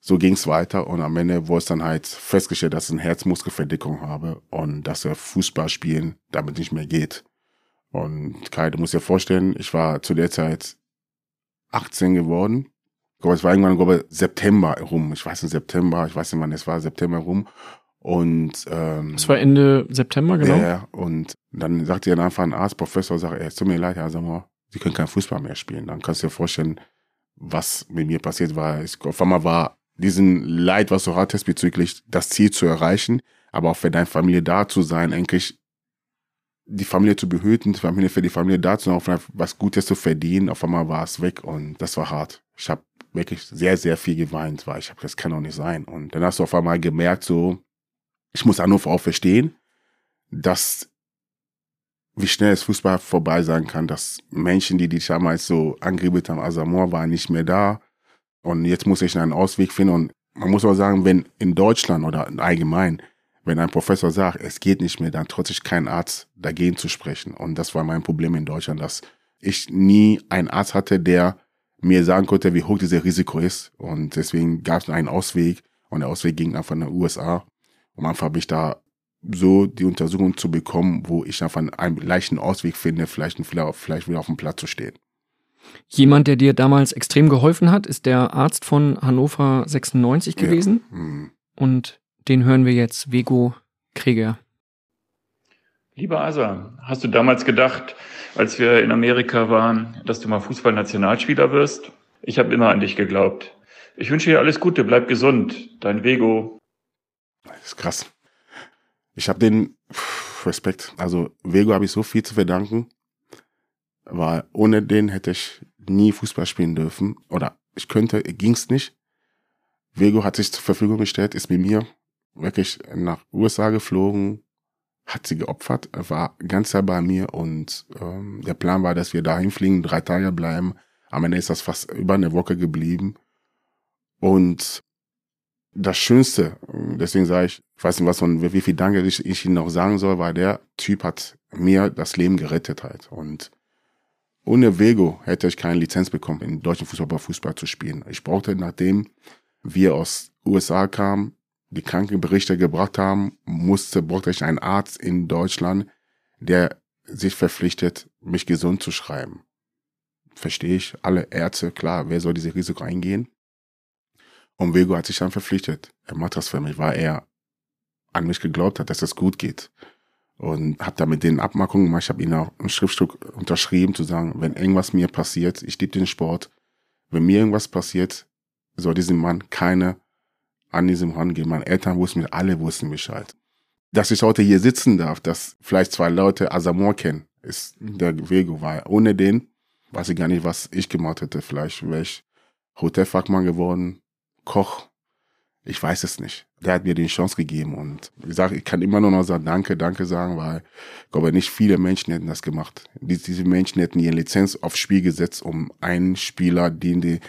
so ging es weiter. Und am Ende wurde es dann halt festgestellt, dass ich eine Herzmuskelverdickung habe und dass er Fußball spielen damit nicht mehr geht. Und Kai, du musst dir vorstellen, ich war zu der Zeit 18 geworden. Ich glaube, es war irgendwann, glaube September rum. Ich weiß nicht, September, ich weiß nicht, wann es war, September rum. Und ähm, Das war Ende September, genau. ja. Und dann sagt ihr dann einfach ein Arzt, Professor, sagt, ey, es tut mir leid, ja, sag mal, Sie können kein Fußball mehr spielen. Dann kannst du dir vorstellen, was mit mir passiert war. Ich, auf einmal war diesen Leid, was du hattest, bezüglich das Ziel zu erreichen, aber auch für deine Familie da zu sein, eigentlich die Familie zu behüten, die Familie für die Familie da zu sein, was Gutes zu verdienen. Auf einmal war es weg und das war hart. Ich habe wirklich sehr, sehr viel geweint, weil ich habe, das kann doch nicht sein. Und dann hast du auf einmal gemerkt, so, ich muss Hannover auch verstehen, dass wie schnell es Fußball vorbei sein kann, dass Menschen, die dich damals so angeriebelt haben, Asamoah war nicht mehr da. Und jetzt muss ich einen Ausweg finden. Und man muss auch sagen, wenn in Deutschland oder allgemein, wenn ein Professor sagt, es geht nicht mehr, dann sich kein Arzt dagegen zu sprechen. Und das war mein Problem in Deutschland, dass ich nie einen Arzt hatte, der mir sagen konnte, wie hoch dieses Risiko ist. Und deswegen gab es einen Ausweg. Und der Ausweg ging einfach in den USA und einfach habe ich da so die Untersuchung zu bekommen, wo ich einfach einen leichten Ausweg finde, vielleicht, vielleicht wieder auf dem Platz zu stehen. Jemand, der dir damals extrem geholfen hat, ist der Arzt von Hannover 96 gewesen. Ja. Mhm. Und den hören wir jetzt, Vego Krieger. Lieber Asa, hast du damals gedacht, als wir in Amerika waren, dass du mal Fußballnationalspieler wirst? Ich habe immer an dich geglaubt. Ich wünsche dir alles Gute, bleib gesund. Dein Vego. Das ist krass. Ich habe den Respekt. Also Vego habe ich so viel zu verdanken, weil ohne den hätte ich nie Fußball spielen dürfen oder ich könnte, ging's nicht. Vego hat sich zur Verfügung gestellt, ist mit mir wirklich nach USA geflogen, hat sie geopfert, er war ganz bei mir und ähm, der Plan war, dass wir dahin fliegen, drei Tage bleiben. Am Ende ist das fast über eine Woche geblieben. Und das Schönste, deswegen sage ich, ich weiß nicht was und wie viel Danke ich, ich Ihnen noch sagen soll, weil der Typ hat mir das Leben gerettet halt. Und ohne Vego hätte ich keine Lizenz bekommen, in deutschen Fußball Fußball zu spielen. Ich brauchte, nachdem wir aus USA kamen, die Krankenberichte gebracht haben, musste, brauchte ich einen Arzt in Deutschland, der sich verpflichtet, mich gesund zu schreiben. Verstehe ich, alle Ärzte, klar, wer soll diese Risiko eingehen? Und Vego hat sich dann verpflichtet. Er macht das für mich, weil er an mich geglaubt hat, dass es gut geht. Und habe da mit denen Abmachungen gemacht. Ich habe ihnen auch ein Schriftstück unterschrieben, zu sagen, wenn irgendwas mir passiert, ich liebe den Sport. Wenn mir irgendwas passiert, soll diesem Mann keine an diesem rangehen. Meine Eltern wussten mich, alle wussten Bescheid. Dass ich heute hier sitzen darf, dass vielleicht zwei Leute Asamoah kennen, ist der Vego, weil ohne den weiß ich gar nicht, was ich gemacht hätte. Vielleicht wäre ich Hotelfachmann geworden, Koch, ich weiß es nicht. Der hat mir die Chance gegeben und wie gesagt, ich kann immer nur noch sagen, danke, danke sagen, weil ich glaube, nicht viele Menschen hätten das gemacht. Diese Menschen hätten ihre Lizenz aufs Spiel gesetzt, um einen Spieler, den die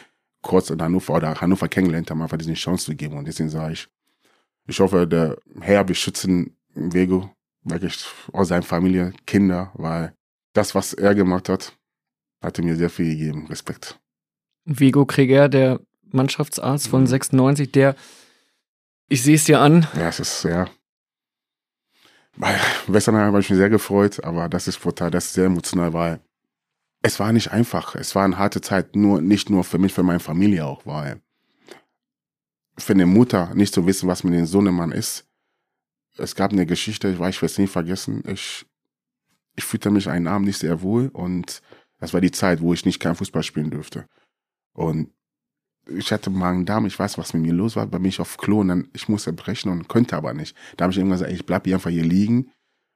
kurz in Hannover oder Hannover kennengelernt haben, einfach diese Chance zu geben. Und deswegen sage ich, ich hoffe, der Herr, wir schützen Vego, wirklich aus seiner Familie, Kinder, weil das, was er gemacht hat, hatte mir sehr viel gegeben. Respekt. Vigo Krieger, der Mannschaftsarzt von 96, mhm. der, ich sehe es dir an. Ja, es ist sehr. Bei Westernheim habe ich mich sehr gefreut, aber das ist brutal, das ist sehr emotional, weil es war nicht einfach. Es war eine harte Zeit, nur, nicht nur für mich, für meine Familie auch, weil für eine Mutter nicht zu wissen, was mit dem Sohnemann ist. Es gab eine Geschichte, ich weiß, ich werde es nie vergessen. Ich, ich fühlte mich einen Abend nicht sehr wohl und das war die Zeit, wo ich nicht kein Fußball spielen dürfte. Und ich hatte Magen-Darm, ich weiß, was mit mir los war, da bin ich auf Klo und dann, ich musste brechen und konnte aber nicht. Da habe ich irgendwann gesagt, ich bleib hier einfach hier liegen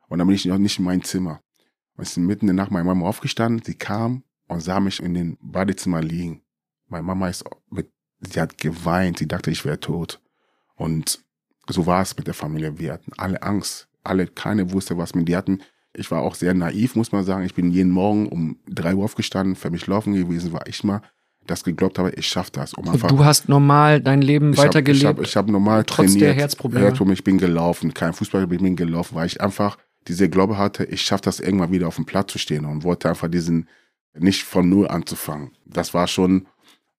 und dann bin ich noch nicht in mein Zimmer. Und bin mitten in der Nacht meine Mama aufgestanden, sie kam und sah mich in den Badezimmer liegen. Meine Mama ist mit, sie hat geweint, sie dachte, ich wäre tot. Und so war es mit der Familie. Wir hatten alle Angst. Alle, keine wusste, was mit die hatten. Ich war auch sehr naiv, muss man sagen. Ich bin jeden Morgen um drei Uhr aufgestanden, für mich laufen gewesen, war ich mal das geglaubt habe, ich schaffe das. Um einfach, du hast normal dein Leben weitergelebt? Ich habe hab normal trotz trainiert. der Herzprobleme? Herzprobleme. Ich bin gelaufen, kein Fußball, ich bin gelaufen, weil ich einfach diese Glaube hatte, ich schaffe das irgendwann wieder auf dem Platz zu stehen und wollte einfach diesen, nicht von null anzufangen. Das war schon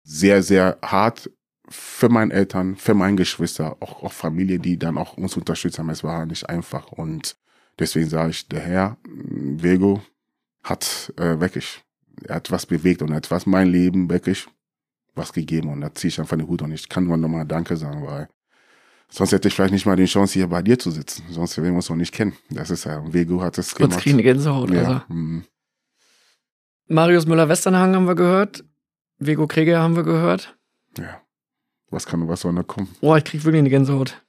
sehr, sehr hart für meine Eltern, für meine Geschwister, auch, auch Familie, die dann auch uns unterstützt haben. Es war nicht einfach und deswegen sage ich, der Herr, Vego, hat äh, wirklich er hat was bewegt und hat was mein Leben wirklich was gegeben und da ziehe ich einfach den Hut und ich kann nur nochmal Danke sagen, weil sonst hätte ich vielleicht nicht mal die Chance, hier bei dir zu sitzen. Sonst werden wir uns noch nicht kennen. Das ist ja, Vego hat es gemacht. Kurz kriegen eine Gänsehaut, ja. also. Mhm. Marius Müller-Westernhagen haben wir gehört. Vego Krieger haben wir gehört. Ja. Was kann, was soll da kommen? Oh, ich krieg wirklich eine Gänsehaut.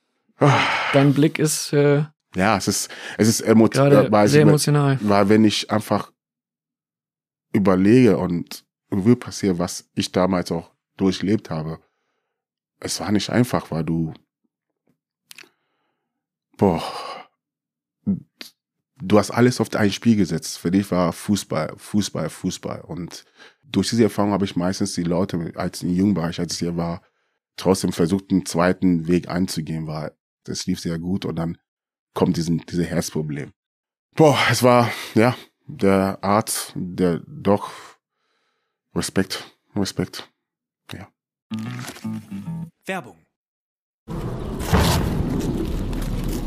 Dein Blick ist äh, Ja, es ist, es ist emo sehr emotional. Weil wenn ich einfach überlege und Revue passiere, was ich damals auch durchlebt habe, es war nicht einfach, weil du, boah, du hast alles auf ein Spiel gesetzt. Für dich war Fußball, Fußball, Fußball. Und durch diese Erfahrung habe ich meistens die Leute, als im Jugendbereich, als ich hier war, trotzdem versucht, einen zweiten Weg einzugehen, weil das lief sehr gut und dann kommt diesen, diese Herzproblem. Boah, es war, ja, der Arzt, der doch Respekt, Respekt. Werbung.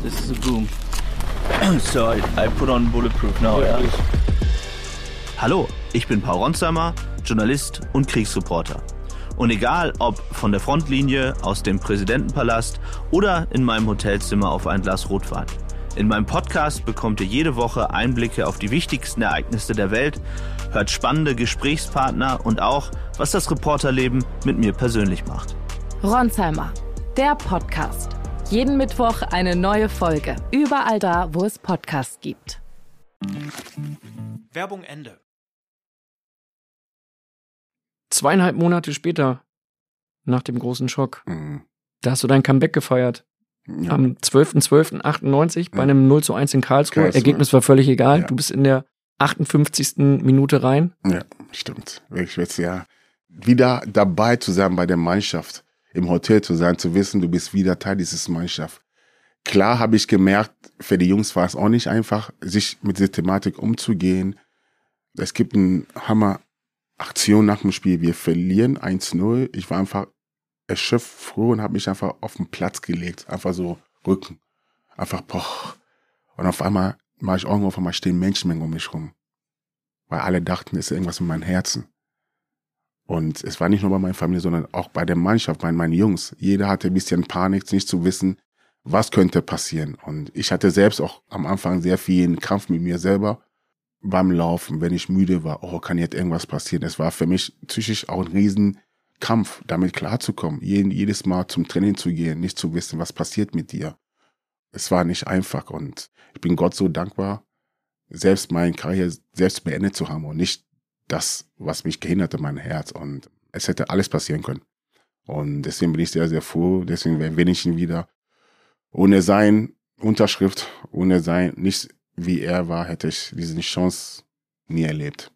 This is a boom. [clears throat] so I, I put on bulletproof now. Yeah. Hallo, ich bin Paul Ronsheimer, Journalist und Kriegsreporter. Und egal ob von der Frontlinie, aus dem Präsidentenpalast oder in meinem Hotelzimmer auf ein Glas Rotwein. In meinem Podcast bekommt ihr jede Woche Einblicke auf die wichtigsten Ereignisse der Welt, hört spannende Gesprächspartner und auch, was das Reporterleben mit mir persönlich macht. Ronsheimer, der Podcast. Jeden Mittwoch eine neue Folge. Überall da, wo es Podcasts gibt. Werbung Ende. Zweieinhalb Monate später, nach dem großen Schock, Mhm. da hast du dein Comeback gefeiert. Ja. Am 12.12.98 bei einem 0 zu 1 in Karlsruhe. Karlsruhe. Ergebnis war völlig egal. Ja. Du bist in der 58. Minute rein. Ja, stimmt. Wirklich jetzt ja wieder dabei zu sein bei der Mannschaft, im Hotel zu sein, zu wissen, du bist wieder Teil dieses Mannschaft. Klar habe ich gemerkt, für die Jungs war es auch nicht einfach, sich mit dieser Thematik umzugehen. Es gibt eine Hammer-Aktion nach dem Spiel. Wir verlieren 1-0. Ich war einfach erschöpft, froh und habe mich einfach auf den Platz gelegt. Einfach so Rücken. Einfach, boah. Und auf einmal mache ich Augen auf einmal stehen Menschenmengen um mich rum weil alle dachten, es ist irgendwas mit meinem Herzen. Und es war nicht nur bei meiner Familie, sondern auch bei der Mannschaft, bei meinen Jungs. Jeder hatte ein bisschen Panik, nicht zu wissen, was könnte passieren. Und ich hatte selbst auch am Anfang sehr viel Kampf mit mir selber beim Laufen, wenn ich müde war. Oh, kann jetzt irgendwas passieren? Es war für mich psychisch auch ein Riesenkampf, damit klarzukommen. Jeden, jedes Mal zum Training zu gehen, nicht zu wissen, was passiert mit dir. Es war nicht einfach und ich bin Gott so dankbar, selbst meine Karriere selbst beendet zu haben und nicht das, was mich gehindert hat, mein Herz. Und es hätte alles passieren können. Und deswegen bin ich sehr, sehr froh. Deswegen erwähne ich ihn wieder. Ohne sein Unterschrift, ohne sein, nicht wie er war, hätte ich diese Chance nie erlebt.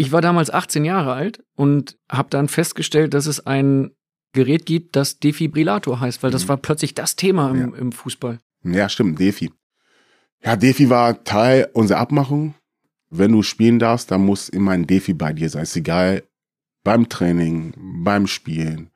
Ich war damals 18 Jahre alt und habe dann festgestellt, dass es ein Gerät gibt, das Defibrillator heißt, weil das Mhm. war plötzlich das Thema im, Ja. im Fußball. Ja, stimmt, Defi. Ja, Defi war Teil unserer Abmachung. Wenn du spielen darfst, dann muss immer ein Defi bei dir sein. Ist egal, beim Training, beim Spielen.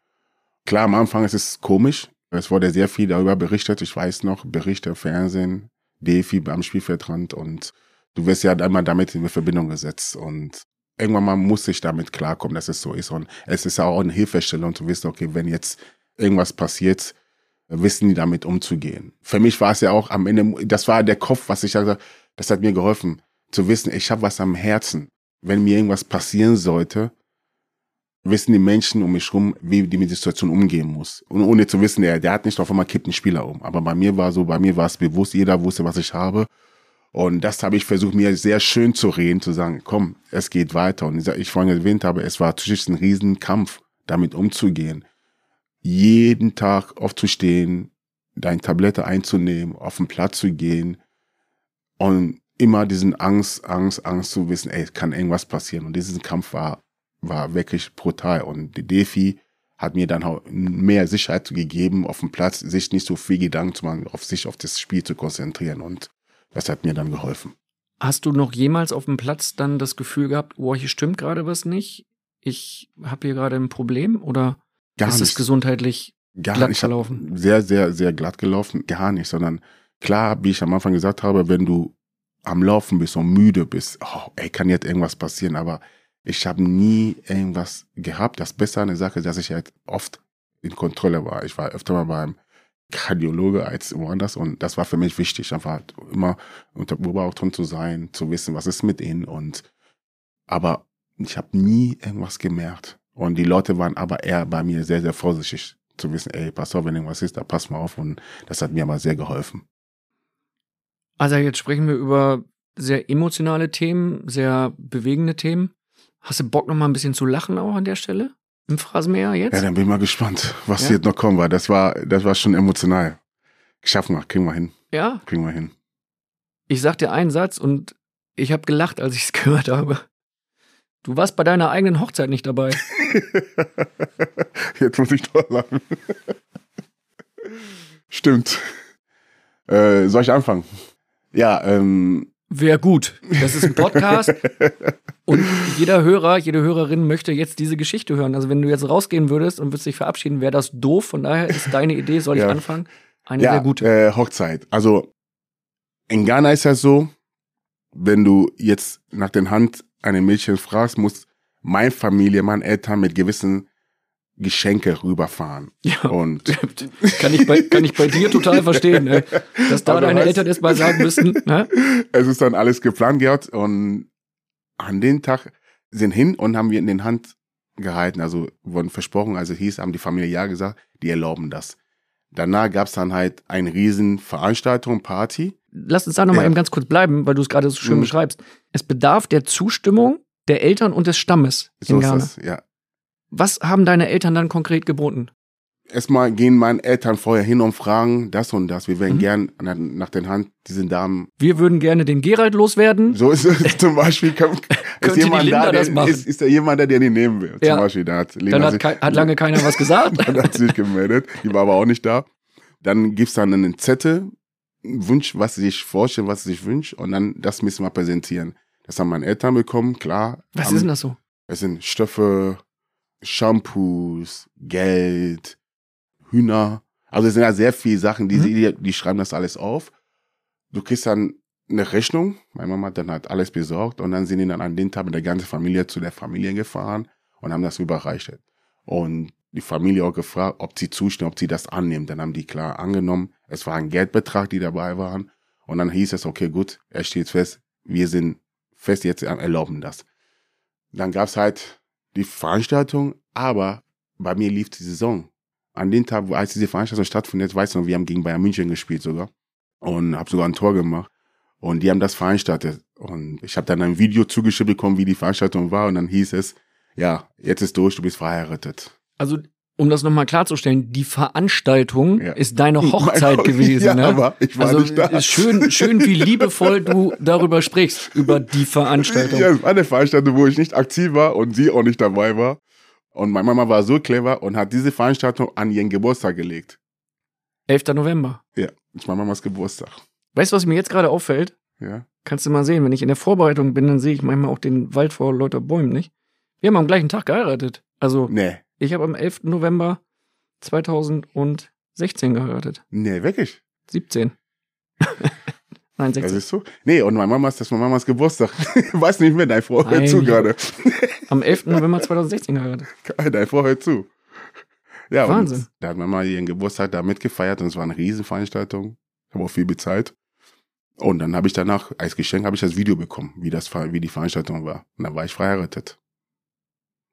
Klar, am Anfang ist es komisch. Es wurde sehr viel darüber berichtet. Ich weiß noch, Berichte, Fernsehen, Defi beim Spielfeldrand und du wirst ja einmal damit in Verbindung gesetzt und irgendwann mal muss ich damit klarkommen, dass es so ist und es ist auch eine Hilfestellung zu wissen, okay, wenn jetzt irgendwas passiert, wissen die damit umzugehen. Für mich war es ja auch am Ende, das war der Kopf, was ich gesagt das hat mir geholfen, zu wissen, ich habe was am Herzen. Wenn mir irgendwas passieren sollte, wissen die Menschen um mich rum, wie die mit der Situation umgehen muss. Und ohne zu wissen, der, der hat nicht auf einmal kippt einen Spieler um. Aber bei mir war so, bei mir war es bewusst, jeder wusste, was ich habe. Und das habe ich versucht, mir sehr schön zu reden, zu sagen, komm, es geht weiter. Und ich vorhin erwähnt habe, es war natürlich ein Riesenkampf, damit umzugehen. Jeden Tag aufzustehen, deine Tablette einzunehmen, auf den Platz zu gehen und immer diesen Angst, Angst, Angst zu wissen, ey, kann irgendwas passieren. Und diesen Kampf war, war wirklich brutal. Und die Defi hat mir dann auch mehr Sicherheit gegeben, auf dem Platz sich nicht so viel Gedanken zu machen, auf sich, auf das Spiel zu konzentrieren. Und das hat mir dann geholfen. Hast du noch jemals auf dem Platz dann das Gefühl gehabt, oh, hier stimmt gerade was nicht? Ich habe hier gerade ein Problem oder Gar ist es nicht. gesundheitlich Gar glatt nicht. verlaufen? Sehr, sehr, sehr glatt gelaufen. Gar nicht, sondern klar, wie ich am Anfang gesagt habe, wenn du am Laufen bist und müde bist, oh, ey, kann jetzt irgendwas passieren, aber ich habe nie irgendwas gehabt. Das Beste an der Sache ist, dass ich halt oft in Kontrolle war. Ich war öfter mal beim Kardiologe als woanders und das war für mich wichtig, einfach halt immer unter Beobachtung zu sein, zu wissen, was ist mit ihnen und aber ich habe nie irgendwas gemerkt und die Leute waren aber eher bei mir sehr, sehr vorsichtig zu wissen, ey, pass auf, wenn irgendwas ist, da pass mal auf und das hat mir aber sehr geholfen. Also jetzt sprechen wir über sehr emotionale Themen, sehr bewegende Themen. Hast du Bock noch mal ein bisschen zu lachen auch an der Stelle? Im Phrasenmäher jetzt? Ja, dann bin ich mal gespannt, was Ja? jetzt noch kommen, weil das war, das war schon emotional. Schaffen wir, kriegen wir hin, ja? kriegen wir hin. Ich sag dir einen Satz und ich habe gelacht, als ich es [laughs] gehört habe. Du warst bei deiner eigenen Hochzeit nicht dabei. [laughs] Jetzt muss ich doch lachen. [laughs] Stimmt. Äh, soll ich anfangen? Ja, ähm, Wäre gut. Das ist ein Podcast und jeder Hörer, jede Hörerin möchte jetzt diese Geschichte hören. Also wenn du jetzt rausgehen würdest und würdest dich verabschieden, wäre das doof. Von daher ist deine Idee, soll ich Ja. anfangen? Eine ja, sehr gute. Äh, Hochzeit. Also in Ghana ist das so, wenn du jetzt nach den Hand einer Mädchen fragst, muss meine Familie, meine Eltern mit gewissen Geschenke rüberfahren. [laughs] Ja. Und [laughs] Kann ich bei, kann ich bei dir total verstehen, ne? dass da Aber deine Eltern erst mal sagen müssen. Ne? [laughs] es ist dann alles geplant gehabt und an den Tag sind hin und haben wir in den Hand gehalten, also wurden versprochen, also hieß, haben die Familie ja gesagt, die erlauben das. Danach gab es dann halt eine riesen Veranstaltung, Party. Lass uns da nochmal Ja. eben ganz kurz bleiben, weil du es gerade so schön Mhm. beschreibst. Es bedarf der Zustimmung der Eltern und des Stammes So in ist Ghana. das, ja. Was haben deine Eltern dann konkret geboten? Erstmal gehen meine Eltern vorher hin und fragen das und das. Wir werden Mhm. gern nach, den Hand diesen Damen. Wir würden gerne den Gerald loswerden. So ist es [laughs] zum Beispiel. Kann, ist jemand da, das der, machen? ist, ist da jemand da, der die nehmen will? Ja. Zum Beispiel. Da hat Lena Dann hat, sich- kei- hat lange keiner was gesagt. [laughs] dann hat sie sich gemeldet. Die war aber auch nicht da. Dann gibt's dann einen Zettel, einen Wunsch, was sie sich vorstellen, was sie sich wünscht. Und dann, das müssen wir präsentieren. Das haben meine Eltern bekommen, klar. Was Haben- ist denn das so? Es sind Stoffe, Shampoos, Geld, Hühner. Also es sind ja sehr viele Sachen, die, Mhm. die, die schreiben das alles auf. Du kriegst dann eine Rechnung. Meine Mama hat dann halt alles besorgt und dann sind die dann an den Tag mit der ganzen Familie zu der Familie gefahren und haben das überreicht. Und die Familie auch gefragt, ob sie zustimmen, ob sie das annehmen. Dann haben die klar angenommen. Es war ein Geldbetrag, die dabei waren. Und dann hieß es, okay, gut, er steht fest, wir sind fest jetzt erlauben das. Dann gab's halt die Veranstaltung, aber bei mir lief die Saison. An dem Tag, als diese Veranstaltung stattfindet, weißt du noch, wir haben gegen Bayern München gespielt sogar und habe sogar ein Tor gemacht und die haben das veranstaltet und ich habe dann ein Video zugeschickt bekommen, wie die Veranstaltung war und dann hieß es, ja, jetzt ist durch, du bist verheiratet. Also, um das nochmal klarzustellen, die Veranstaltung Ja. ist deine Hochzeit Mein- gewesen, ja, ne? aber ich war also, nicht da. schön, schön, wie liebevoll du darüber sprichst, über die Veranstaltung. Ja, es war eine Veranstaltung, wo ich nicht aktiv war und sie auch nicht dabei war. Und meine Mama war so clever und hat diese Veranstaltung an ihren Geburtstag gelegt. 11. November. Ja, ist meine Mamas Geburtstag. Weißt du, was mir jetzt gerade auffällt? Ja. Kannst du mal sehen, wenn ich in der Vorbereitung bin, dann sehe ich manchmal auch den Wald vor lauter Bäumen, nicht? Wir haben am gleichen Tag geheiratet. Also, Nee, ich habe am 11. November 2016 geheiratet. nee, wirklich. 17. [laughs] Nein, Das 16. ist so. Nee, und meine Mama ist, das war Mamas Geburtstag. [laughs] Weiß nicht mehr, deine Frau hört zu gerade. [laughs] Am 11. November 2016 geheiratet. Deine Frau hört zu. Ja, Wahnsinn. Da hat Mama ihren Geburtstag da mitgefeiert und es war eine Riesenveranstaltung. Ich habe auch viel bezahlt. Und dann habe ich danach, als Geschenk, habe ich das Video bekommen, wie das, wie die Veranstaltung war. Und dann war ich verheiratet.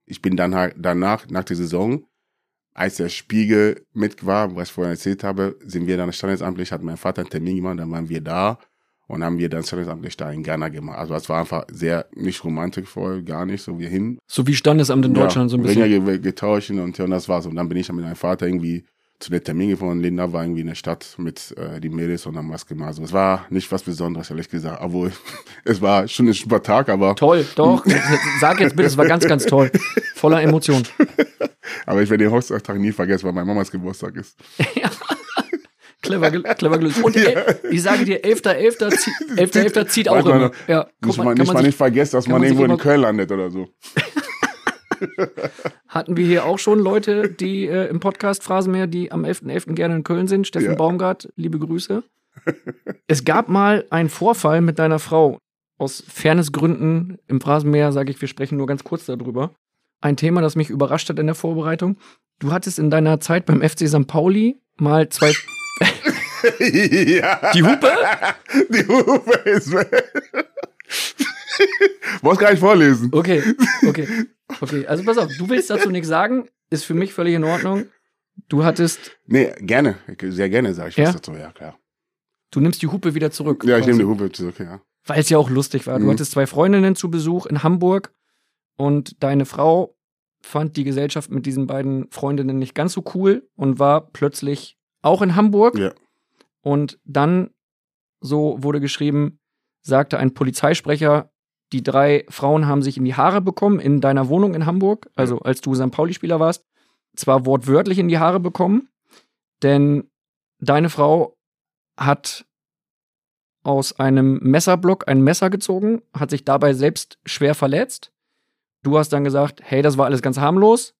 Ich bin dann halt danach, nach der Saison, als der Spiegel mit war, was ich vorhin erzählt habe, sind wir dann standesamtlich, hat mein Vater einen Termin gemacht, dann waren wir da und haben wir dann standesamtlich da in Ghana gemacht. Also es war einfach sehr, nicht romantikvoll, gar nicht, so wir hin. So wie Standesamt in Deutschland so ein bisschen. Ringer ge- getauscht und, ja, und das war's. Und dann bin ich dann mit meinem Vater irgendwie zu dem Termin gefahren. Linda war irgendwie in der Stadt mit äh, die Mädels und haben was gemacht. Also es war nicht was Besonderes, ehrlich gesagt. Obwohl, [laughs] es war schon ein super Tag, aber, Toll, doch. [laughs] Sag jetzt bitte, es war ganz, ganz toll. Voller Emotion. [laughs] aber ich werde den Hochzeitstag nie vergessen, weil mein Mamas Geburtstag ist. Clever, ge- clever gelöst. Und el- ich sage dir, 11.11. zieht, 11.11. zieht auch immer. Ja, Muss mal, man, kann nicht man mal sich, nicht vergessen, dass man man irgendwo in Köln landet oder so. Hatten wir hier auch schon Leute, die äh, im Podcast Phrasenmeer, die am 11.11. gerne in Köln sind. Steffen Ja. Baumgart, liebe Grüße. es gab mal einen Vorfall mit deiner Frau. Aus Fairnessgründen im Phrasenmeer sage ich, wir sprechen nur ganz kurz darüber. Ein Thema, das mich überrascht hat in der Vorbereitung. Du hattest in deiner Zeit beim FC St. Pauli mal zwei. [laughs] ja. Die Hupe? Die Hupe ist weg. Muss gar nicht vorlesen. Okay, okay, okay. Also pass auf, du willst dazu nichts sagen, ist für mich völlig in Ordnung. Du hattest, Nee, gerne. Sehr gerne sage ich Ja? was dazu, ja klar. Du nimmst die Hupe wieder zurück. Ja, ich nehme die Hupe zurück, ja. Weil es ja auch lustig war. Du Mhm. hattest zwei Freundinnen zu Besuch in Hamburg und deine Frau fand die Gesellschaft mit diesen beiden Freundinnen nicht ganz so cool und war plötzlich auch in Hamburg. Ja. Und dann, so wurde geschrieben, sagte ein Polizeisprecher, die drei Frauen haben sich in die Haare bekommen in deiner Wohnung in Hamburg, also als du St. Pauli-Spieler warst. Zwar wortwörtlich in die Haare bekommen, denn deine Frau hat aus einem Messerblock ein Messer gezogen, hat sich dabei selbst schwer verletzt. Du hast dann gesagt, hey, das war alles ganz harmlos.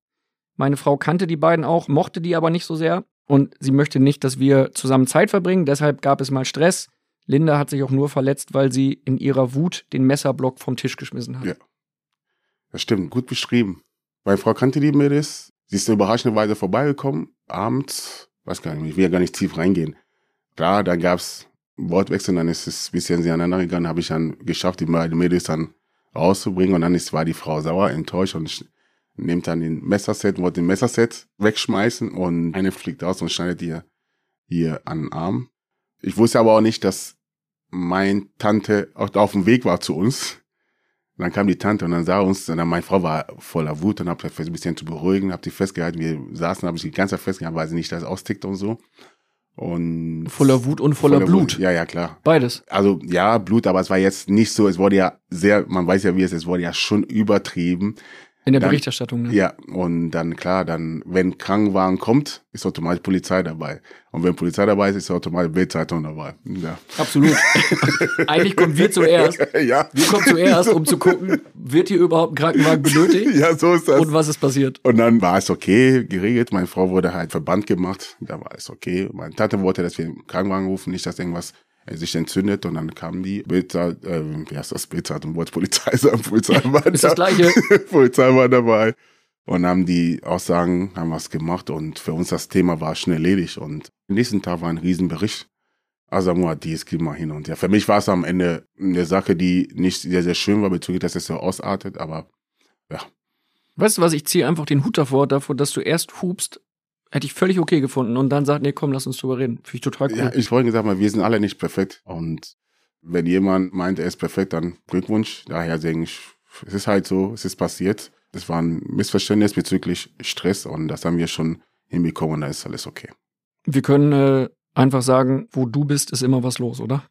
Meine Frau kannte die beiden auch, mochte die aber nicht so sehr und sie möchte nicht, dass wir zusammen Zeit verbringen. Deshalb gab es mal Stress. Linda hat sich auch nur verletzt, weil sie in ihrer Wut den Messerblock vom Tisch geschmissen hat. Ja. Das stimmt, gut beschrieben. Meine Frau kannte die Mädels. Sie ist überraschenderweise vorbeigekommen, abends, weiß gar nicht, ich will ja gar nicht tief reingehen. Klar, dann gab's Wortwechsel, dann ist es ein bisschen sie aneinander gegangen, habe ich dann geschafft, die beiden Mädels dann rauszubringen und dann ist, war die Frau sauer, enttäuscht und nimmt dann den Messerset, wollte den Messerset wegschmeißen und eine fliegt aus und schneidet ihr hier an den Arm. Ich wusste aber auch nicht, dass mein Tante auch auf dem Weg war zu uns. Und dann kam die Tante und dann sah uns, und dann meine Frau war voller Wut und habe versucht, ein bisschen zu beruhigen, habe die festgehalten. Wir saßen, habe ich die ganze Zeit festgehalten, weil sie nicht das austickt und so. Und Voller Wut und voller, Blut. Ja, ja, klar. Beides. Also ja, Blut, aber es war jetzt nicht so, es wurde ja sehr, man weiß ja, wie es ist, es wurde ja schon übertrieben. In der Dann- Berichterstattung. Ne? Ja, und dann klar, dann, wenn Krankenwagen kommt, ist automatisch Polizei dabei. Und wenn Polizei dabei ist, ist automatisch Bildzeitung dabei. Ja. Absolut. [laughs] Eigentlich kommen wir zuerst. ja. Wir kommen zuerst, um zu gucken, wird hier überhaupt ein Krankenwagen benötigt Ja, so ist das. und was ist passiert. Und dann war es okay, geregelt. Meine Frau wurde halt verbannt gemacht. Da war es okay. Meine Tante wollte, dass wir einen Krankenwagen rufen, nicht, dass irgendwas sich entzündet. Und dann kam die Bildzeit, äh, wie heißt das, Bildzeitung, wollte Polizei sagen, Polizei war Ist das da. Gleiche. [laughs] Polizei war dabei. Und haben die Aussagen, haben was gemacht. Und für uns das Thema war schnell erledigt. Und am nächsten Tag war ein Riesenbericht. Asamoah hat dies, gib mal hin und her. Für mich war es am Ende eine Sache, die nicht sehr, sehr schön war, bezüglich, dass es so ausartet. Aber Weißt du was, ich ziehe einfach den Hut davor, davor, dass du erst hupst, hätte ich völlig okay gefunden und dann sagt, nee, komm, lass uns drüber reden. Finde ich total cool. Ja, ich vorhin gesagt mal, wir sind alle nicht perfekt. Und wenn jemand meint, er ist perfekt, dann Glückwunsch. Daher denke ich, es ist halt so, es ist passiert. Es war ein Missverständnis bezüglich Stress und das haben wir schon hinbekommen und da ist alles okay. Wir können äh, einfach sagen, wo du bist, ist immer was los, oder?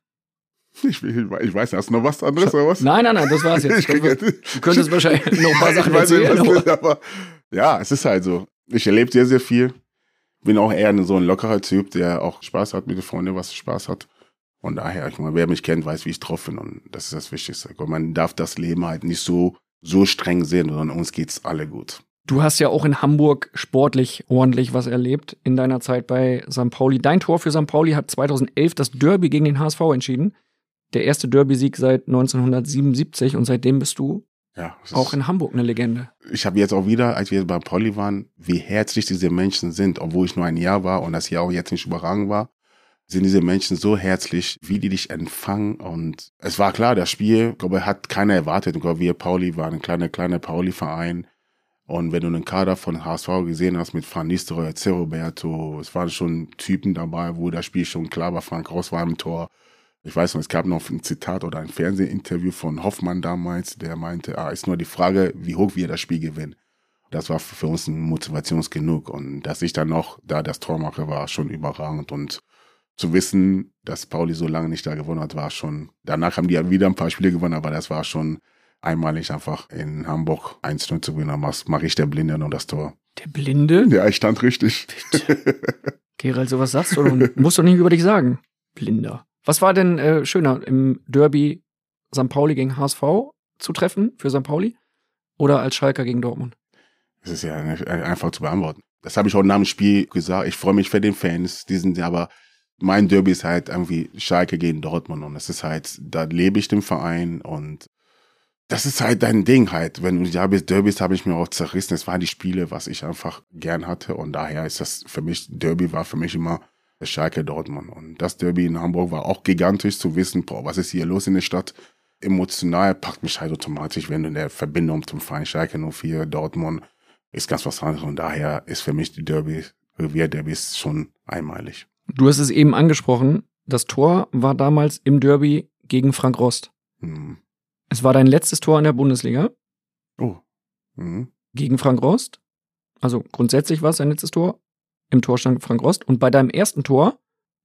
Ich, will, ich weiß, hast du noch was anderes oder was? Nein, nein, nein, das war's jetzt. [laughs] Ich krieg jetzt- Du könntest [laughs] wahrscheinlich noch ein paar Sachen ich weiß nicht, erzählen. was aber- das ist, aber ja, es ist halt so. Ich erlebe sehr, sehr viel. Bin auch eher so ein lockerer Typ, der auch Spaß hat mit den Freunden, was Spaß hat. Und daher, ich meine, wer mich kennt, weiß, wie ich drauf bin. Und das ist das Wichtigste. Und man darf das Leben halt nicht so, so streng sehen, sondern uns geht's alle gut. Du hast ja auch in Hamburg sportlich ordentlich was erlebt in deiner Zeit bei St. Pauli. Dein Tor für St. Pauli hat 2011 das Derby gegen den HSV entschieden. Der erste Derby-Sieg seit 1977 und seitdem bist du Ja, auch in Hamburg eine Legende. ich habe jetzt auch wieder, als wir bei Pauli waren, wie herzlich diese Menschen sind, obwohl ich nur ein Jahr war und das Jahr auch jetzt nicht überragend war, sind diese Menschen so herzlich, wie die dich empfangen und es war klar, das Spiel, ich glaube, hat keiner erwartet. Ich glaube, wir Pauli waren ein kleiner, kleiner Pauli-Verein und wenn du einen Kader von HSV gesehen hast mit Van Nistelrooy, C. Roberto, es waren schon Typen dabei, wo das Spiel schon klar war, Frank Ross war im Tor. Ich weiß noch, es gab noch ein Zitat oder ein Fernsehinterview von Hoffmann damals, der meinte, ah, ist nur die Frage, wie hoch wir das Spiel gewinnen. Das war für uns ein Motivationsgenug und dass ich dann noch da das Tor mache, war schon überragend und zu wissen, dass Pauli so lange nicht da gewonnen hat, war schon, danach haben die ja wieder ein paar Spiele gewonnen, aber das war schon einmalig einfach in Hamburg 1-0 zu gewinnen, dann mache ich der Blinde noch das Tor. Der Blinde? Ja, ich stand richtig. Gerald, sowas sagst du und musst doch nicht über dich sagen. Blinder. Was war denn äh, schöner, im Derby St. Pauli gegen HSV zu treffen für St. Pauli oder als Schalker gegen Dortmund? Das ist ja einfach zu beantworten. Das habe ich auch nach dem Spiel gesagt. Ich freue mich für den Fans. Die sind ja aber, mein Derby ist halt irgendwie Schalke gegen Dortmund und es ist halt, da lebe ich den Verein und das ist halt dein Ding halt. Wenn du ja bist, Derbys habe ich mir auch zerrissen. Es waren die Spiele, was ich einfach gern hatte und daher ist das für mich, Derby war für mich immer Schalke Dortmund und das Derby in Hamburg war auch gigantisch zu wissen, boah, was ist hier los in der Stadt? Emotional packt mich halt automatisch, wenn du in der Verbindung zum Verein Schalke 04 Dortmund ist ganz was anderes und daher ist für mich die Derby, Revier Derbys schon einmalig. Du hast es eben angesprochen, Das Tor war damals im Derby gegen Frank Rost. Hm. Es war dein letztes Tor in der Bundesliga Oh. Hm. gegen Frank Rost. Also grundsätzlich war es dein letztes Tor. Im Tor stand Frank Rost. Und bei deinem ersten Tor,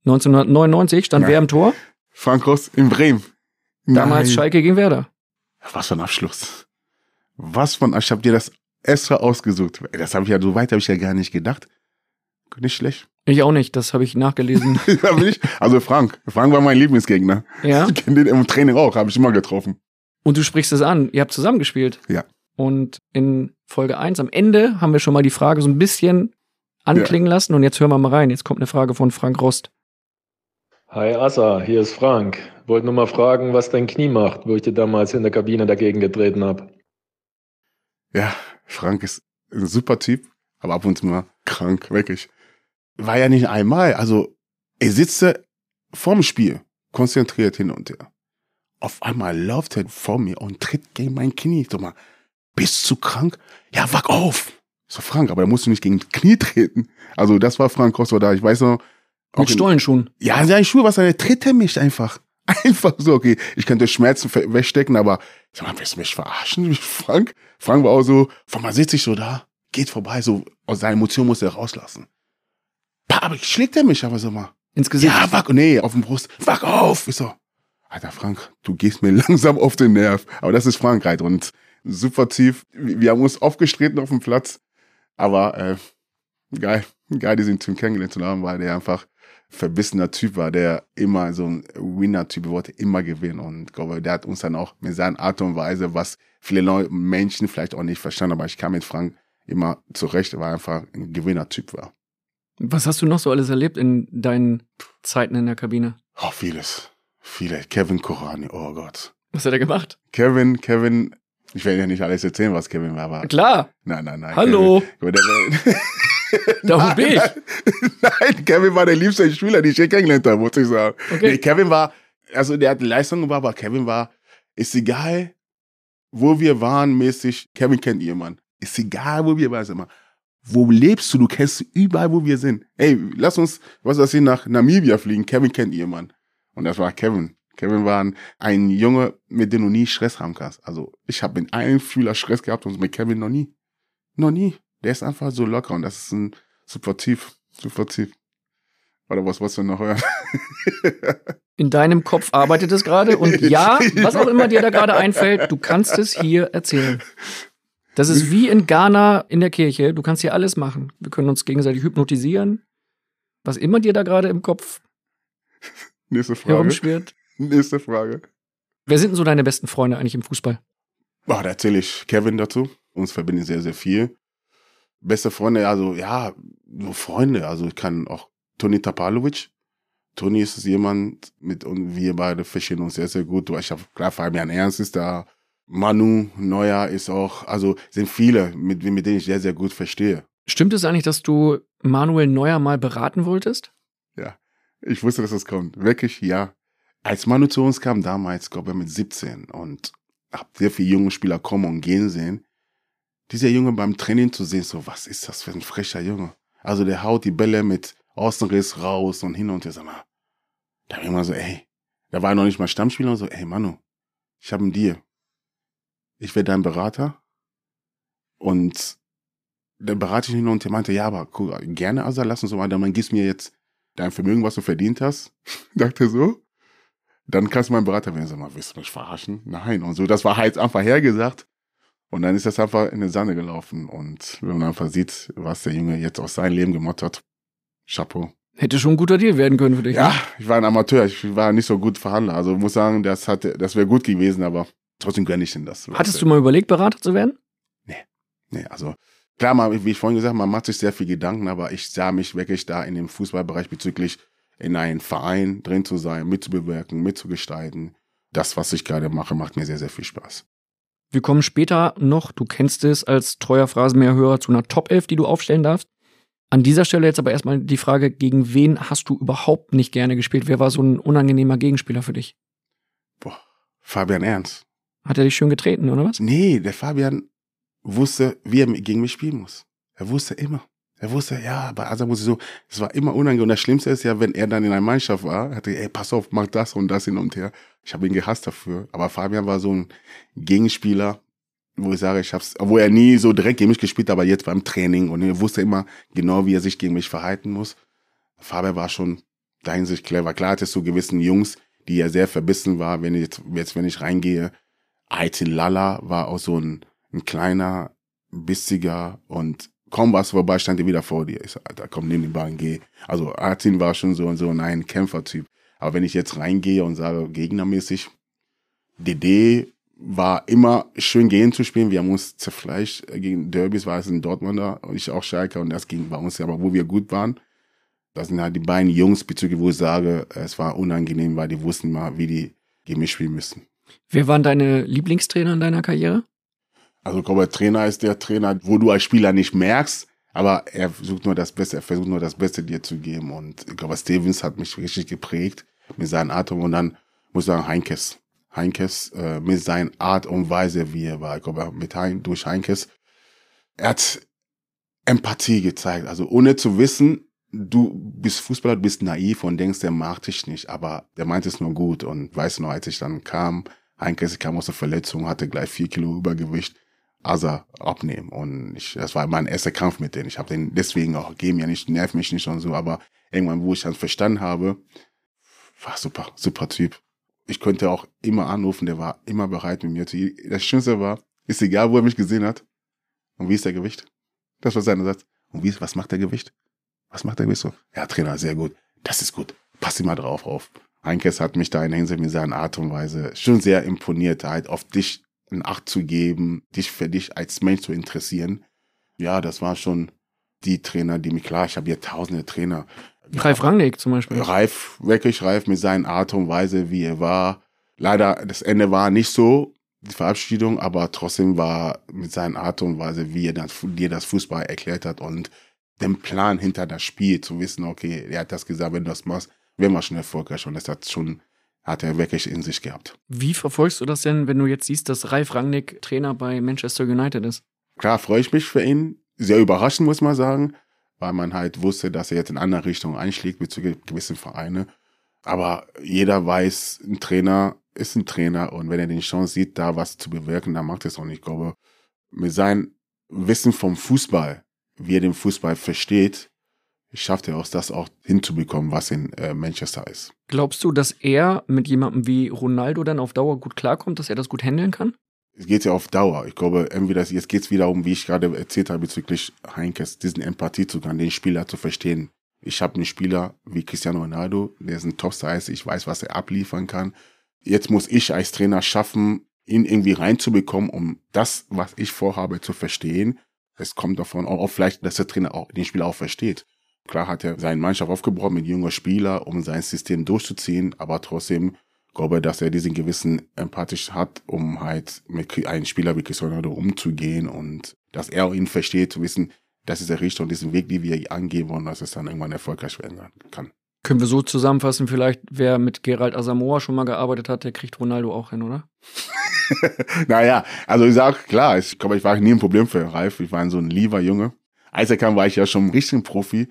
1999, stand Ja. wer im Tor? Frank Ross in Bremen. Damals Nein. Schalke gegen Werder. Was für ein Abschluss. Was von, ich habe dir das extra ausgesucht. Das habe ich ja, so weit habe ich ja gar nicht gedacht. Nicht schlecht. Ich auch nicht, das habe ich nachgelesen. [laughs] also Frank. Frank war mein Lieblingsgegner. ja. Ich kenne den im Training auch, habe ich immer getroffen. Und du sprichst es an. Ihr habt zusammengespielt. Ja. Und in Folge 1 am Ende haben wir schon mal die Frage so ein bisschen anklingen lassen. Und jetzt hören wir mal rein. Jetzt kommt eine Frage von Frank Rost. Hi Assa, hier ist Frank. Wollte nur mal fragen, was dein Knie macht, wo ich dir damals in der Kabine dagegen getreten habe. Ja, Frank ist ein super Typ, aber ab und zu mal krank, wirklich. War ja nicht einmal, also er sitze vorm Spiel, konzentriert hin und her. Auf einmal läuft er vor mir und tritt gegen mein Knie. So mal, bist du krank? Ja, wach auf! So, Frank, aber da musst du nicht gegen Knie treten. Also, das war Frank Rosso da. Ich weiß noch. Mit Stollenschuhen. ja, seine Schuhe, was er tritt er mich einfach. [laughs] Einfach so, okay. Ich könnte Schmerzen wegstecken, aber sag mal, willst du mich verarschen, Frank? Frank war auch so, von mal sitze ich so da, geht vorbei, so aus seiner Emotion muss er rauslassen. Aber schlägt er mich aber so mal. Ins Gesicht. Ja, wach, nee, auf dem Brust, wach auf! Ich so, Alter Frank, du gehst mir [laughs] langsam auf den Nerv. Aber das ist Frankreich und super tief. Wir wir haben uns aufgestritten auf dem Platz. Aber äh, geil, geil, diesen Typ kennengelernt zu haben, weil der einfach verbissener Typ war, der immer so ein Winner-Typ wollte, immer gewinnen. Und ich glaube, der hat uns dann auch mit seiner Art und Weise, was viele Leute, Menschen vielleicht auch nicht verstanden, aber ich kam mit Frank immer zurecht, weil er einfach ein Gewinner-Typ war. Was hast du noch so alles erlebt in deinen Zeiten in der Kabine? Oh, vieles. Viele. Kevin Korani, oh Gott. Was hat er gemacht? Kevin, Kevin, ich werde ja nicht alles erzählen, was Kevin war, aber. Klar. Nein, nein, nein. Hallo. Kevin, [laughs] Darum bin ich. Nein, Kevin war der liebste Spieler, den ich je kennengelernt habe, muss ich sagen. Okay. Nee, Kevin war, also der hat Leistung gebracht, aber Kevin war, ist egal, wo wir waren, mäßig, Kevin kennt jemand. Ist egal, wo wir waren, mal, wo lebst du? Du kennst überall, wo wir sind. Ey, lass uns, was weiß ich, nach Namibia fliegen. Kevin kennt jemand. Und das war Kevin. Kevin war ein, Junge, mit dem du nie Stress haben kannst. Also ich habe mit einem Fühler Stress gehabt und mit Kevin noch nie. Noch nie. Der ist einfach so locker und das ist ein. Super tief. Oder was wolltest du noch hören? [laughs] In deinem Kopf arbeitet es gerade und ja, was auch immer dir da gerade einfällt, du kannst es hier erzählen. Das ist wie in Ghana in der Kirche. Du kannst hier alles machen. Wir können uns gegenseitig hypnotisieren. Was immer dir da gerade im Kopf Nächste Frage. herumschwirrt. Nächste Frage. Wer sind denn so deine besten Freunde eigentlich im Fußball? Boah, da erzähle ich Kevin dazu. Uns verbindet sehr, sehr viel. Beste Freunde, also ja, nur Freunde. Also ich kann auch Toni Tapalovic. Toni ist jemand, mit und wir beide verstehen uns sehr, sehr gut. Ich habe klar, Fabian Ernst ist da. Manu Neuer ist auch, also sind viele, mit, mit denen ich sehr, sehr gut verstehe. Stimmt es eigentlich, dass du Manuel Neuer mal beraten wolltest? Ich wusste, dass das kommt. Wirklich, ja. Als Manu zu uns kam, damals, glaube ich, mit 17 und hab sehr viele junge Spieler kommen und gehen sehen. Dieser Junge beim Training zu sehen, so, was ist das für ein frecher Junge? Also der haut die Bälle mit Außenriss raus und hin und her, sag mal. Da war ich immer so, ey, da war er noch nicht mal Stammspieler und so, ey, Manu, ich habe einen Deal. Ich werde dein Berater und der berate ich hin und der meinte, ja, aber cool, gerne, also lass uns so mal, dann gibst mir jetzt dein Vermögen, was du verdient hast, [laughs] dachte so, dann kannst du mein Berater werden. Sag mal, willst du mich verarschen? Nein. Und so, das war halt einfach hergesagt. Und dann ist das einfach in den Sande gelaufen. Und wenn man einfach sieht, was der Junge jetzt aus seinem Leben gemacht hat, Chapeau. Hätte schon ein guter Deal werden können für dich. Ja, ne? ich war ein Amateur, ich war nicht so gut Verhandler. Also ich muss sagen, das hatte, das wäre gut gewesen, aber trotzdem gönne ich ihm das. Hattest du mal überlegt, Berater zu werden? Nee, also klar, mal, wie ich vorhin gesagt habe, man macht sich sehr viel Gedanken, aber ich sah mich wirklich da in dem Fußballbereich bezüglich in einem Verein drin zu sein, mitzubewirken, mitzugestalten. Das, was ich gerade mache, macht mir sehr, sehr viel Spaß. Wir kommen später noch, du kennst es als treuer Phrasenmäherhörer, zu einer Top 11, die du aufstellen darfst. An dieser Stelle jetzt aber erstmal die Frage, gegen wen hast du überhaupt nicht gerne gespielt? Wer war so ein unangenehmer Gegenspieler für dich? Boah, Fabian Ernst. Hat er dich schön getreten, oder was? Nee, der Fabian wusste, wie er gegen mich spielen muss. Er wusste immer. Er wusste, ja, bei Asa ich so, es war immer unangenehm. Und das Schlimmste ist ja, wenn er dann in einer Mannschaft war, hatte, ey, pass auf, mach das und das hin und her. Ich habe ihn gehasst dafür. Aber Fabian war so ein Gegenspieler, wo ich sage, ich hab's, obwohl er nie so direkt gegen mich gespielt, hat, aber jetzt beim Training und er wusste immer genau, wie er sich gegen mich verhalten muss. Fabian war schon da Hinsicht clever. Klar hatte es so gewissen Jungs, die ja sehr verbissen war, wenn ich jetzt, jetzt wenn ich reingehe. Aitin Lala war auch so ein, ein kleiner, bissiger und kaum was vorbei, stand er wieder vor dir. Ich sag, Alter, komm, nimm den Ball und geh. Also Artin war schon so, so ein Kämpfertyp. Aber wenn ich jetzt reingehe und sage, gegnermäßig, DD war immer schön gehen zu spielen. Wir haben uns zerfleischt gegen Derbys, war es in Dortmunder und ich auch Schalke und das ging bei uns, aber wo wir gut waren. Das sind halt die beiden Jungs, bezüglich wo ich sage, es war unangenehm, weil die wussten mal, wie die gegen mich spielen müssen. Wer waren deine Lieblingstrainer in deiner Karriere? Also ich glaube, Trainer ist der Trainer, wo du als Spieler nicht merkst, aber er versucht nur das Beste, er versucht nur das Beste dir zu geben. Und ich glaube, Stevens hat mich richtig geprägt mit seinen Atem und dann muss ich sagen, Heinkes. Heinkes äh, mit seiner Art und Weise, wie er war. Ich glaube, mit hein, durch Heinkes, er hat Empathie gezeigt. Also ohne zu wissen, du bist Fußballer, du bist naiv und denkst, der mag dich nicht, aber der meint es nur gut. Und weißt du noch, als ich dann kam, Heinkes kam aus der Verletzung, hatte gleich vier Kilo Übergewicht, Asa abnehmen. Und ich, das war mein erster Kampf mit denen. Ich habe den deswegen auch, geh mir nicht, nerv mich nicht und so, aber irgendwann, wo ich dann verstanden habe, war super, super Typ. Ich konnte auch immer anrufen, der war immer bereit mit mir zu. Das Schönste war, ist egal, wo er mich gesehen hat. Und wie ist der Gewicht? Das war sein Satz. Und wie, was macht der Gewicht? Was macht der Gewicht so? Ja, Trainer, sehr gut. Das ist gut. Pass immer drauf auf. Heinkes hat mich da in Hinsicht mit seiner Art und Weise schon sehr imponiert, halt auf dich in Acht zu geben, dich für dich als Mensch zu interessieren. Ja, das war schon die Trainer, die mich, klar, ich habe hier tausende Trainer. Ralf Rangnick zum Beispiel. Reif, wirklich reif mit seiner Art und Weise, wie er war. Leider, das Ende war nicht so, die Verabschiedung, aber trotzdem war mit seiner Art und Weise, wie er das, dir das Fußball erklärt hat und den Plan hinter das Spiel zu wissen, okay, er hat das gesagt, wenn du das machst, werden wir schon erfolgreich und das hat schon, hat er wirklich in sich gehabt. Wie verfolgst du das denn, wenn du jetzt siehst, dass Ralf Rangnick Trainer bei Manchester United ist? Klar, freue ich mich für ihn. Sehr überraschend, muss man sagen, weil man halt wusste, dass er jetzt in andere Richtung einschlägt bezüglich gewissen Vereine. Aber jeder weiß, ein Trainer ist ein Trainer und wenn er die Chance sieht, da was zu bewirken, dann macht er es auch nicht. Ich glaube, mit seinem Wissen vom Fußball, wie er den Fußball versteht, schafft er auch das auch hinzubekommen, was in äh, Manchester ist. Glaubst du, dass er mit jemandem wie Ronaldo dann auf Dauer gut klarkommt, dass er das gut handeln kann? Es geht ja auf Dauer. Ich glaube, entweder jetzt geht es wieder um, wie ich gerade erzählt habe, bezüglich Heinkes, diesen Empathie zu können, den Spieler zu verstehen. Ich habe einen Spieler wie Cristiano Ronaldo, der ist ein Topstar, ich weiß, was er abliefern kann. Jetzt muss ich als Trainer schaffen, ihn irgendwie reinzubekommen, um das, was ich vorhabe, zu verstehen. Es kommt davon auch vielleicht, dass der Trainer auch den Spieler auch versteht. Klar hat er seine Mannschaft aufgebaut mit junger Spieler, um sein System durchzuziehen, aber trotzdem glaube, dass er diesen gewissen empathisch hat, um halt mit einem Spieler wie Cristiano Ronaldo umzugehen und dass er ihn versteht, zu wissen, das ist der Richtung, diesen Weg, die wir angehen wollen, dass es dann irgendwann erfolgreich werden kann. Können wir so zusammenfassen, vielleicht, wer mit Gerald Asamoah schon mal gearbeitet hat, der kriegt Ronaldo auch hin, oder? [laughs] naja, also ich sag, klar, ich glaube, ich war nie ein Problem für Ralf. Ich war so ein lieber Junge. Als er kam, war ich ja schon ein richtiger Profi.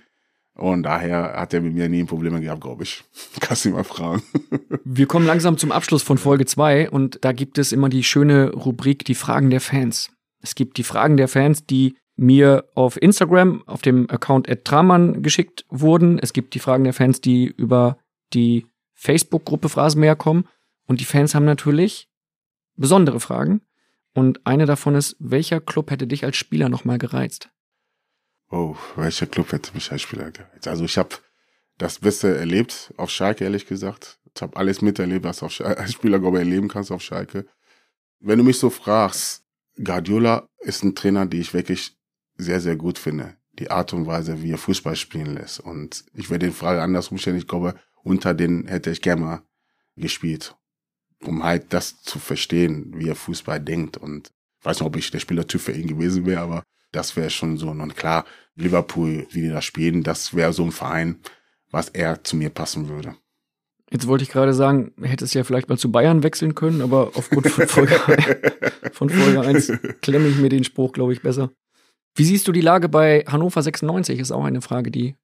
Und daher hat er mit mir nie ein Problem gehabt, glaube ich. [laughs] Kannst du ihn mal fragen. [laughs] Wir kommen langsam zum Abschluss von Folge 2 und da gibt es immer die schöne Rubrik Die Fragen der Fans. Es gibt die Fragen der Fans, die mir auf Instagram, auf dem Account Tramann geschickt wurden. Es gibt die Fragen der Fans, die über die Facebook-Gruppe Phrasenmäher kommen. Und die Fans haben natürlich besondere Fragen. Und eine davon ist, welcher Club hätte dich als Spieler nochmal gereizt? Oh, welcher Club hätte mich als Spieler gereizt? Also ich habe das Beste erlebt auf Schalke, ehrlich gesagt. Ich habe alles miterlebt, was du als [laughs] Spieler, glaube ich, erleben kannst auf Schalke. Wenn du mich so fragst, Guardiola ist ein Trainer, den ich wirklich sehr, sehr gut finde. Die Art und Weise, wie er Fußball spielen lässt. Und ich werde den Frage andersrum stellen. Ich glaube, unter den hätte ich gerne mal gespielt. Um halt das zu verstehen, wie er Fußball denkt. Und ich weiß nicht, ob ich der Spielertyp für ihn gewesen wäre, aber das wäre schon so. Und klar, Liverpool, wie die da spielen, das wäre so ein Verein, was eher zu mir passen würde. Jetzt wollte ich gerade sagen, hätte es ja vielleicht mal zu Bayern wechseln können, aber aufgrund von Folge, [laughs] von Folge 1 klemme ich mir den Spruch, glaube ich, besser. Wie siehst du die Lage bei Hannover 96? Ist auch eine Frage, die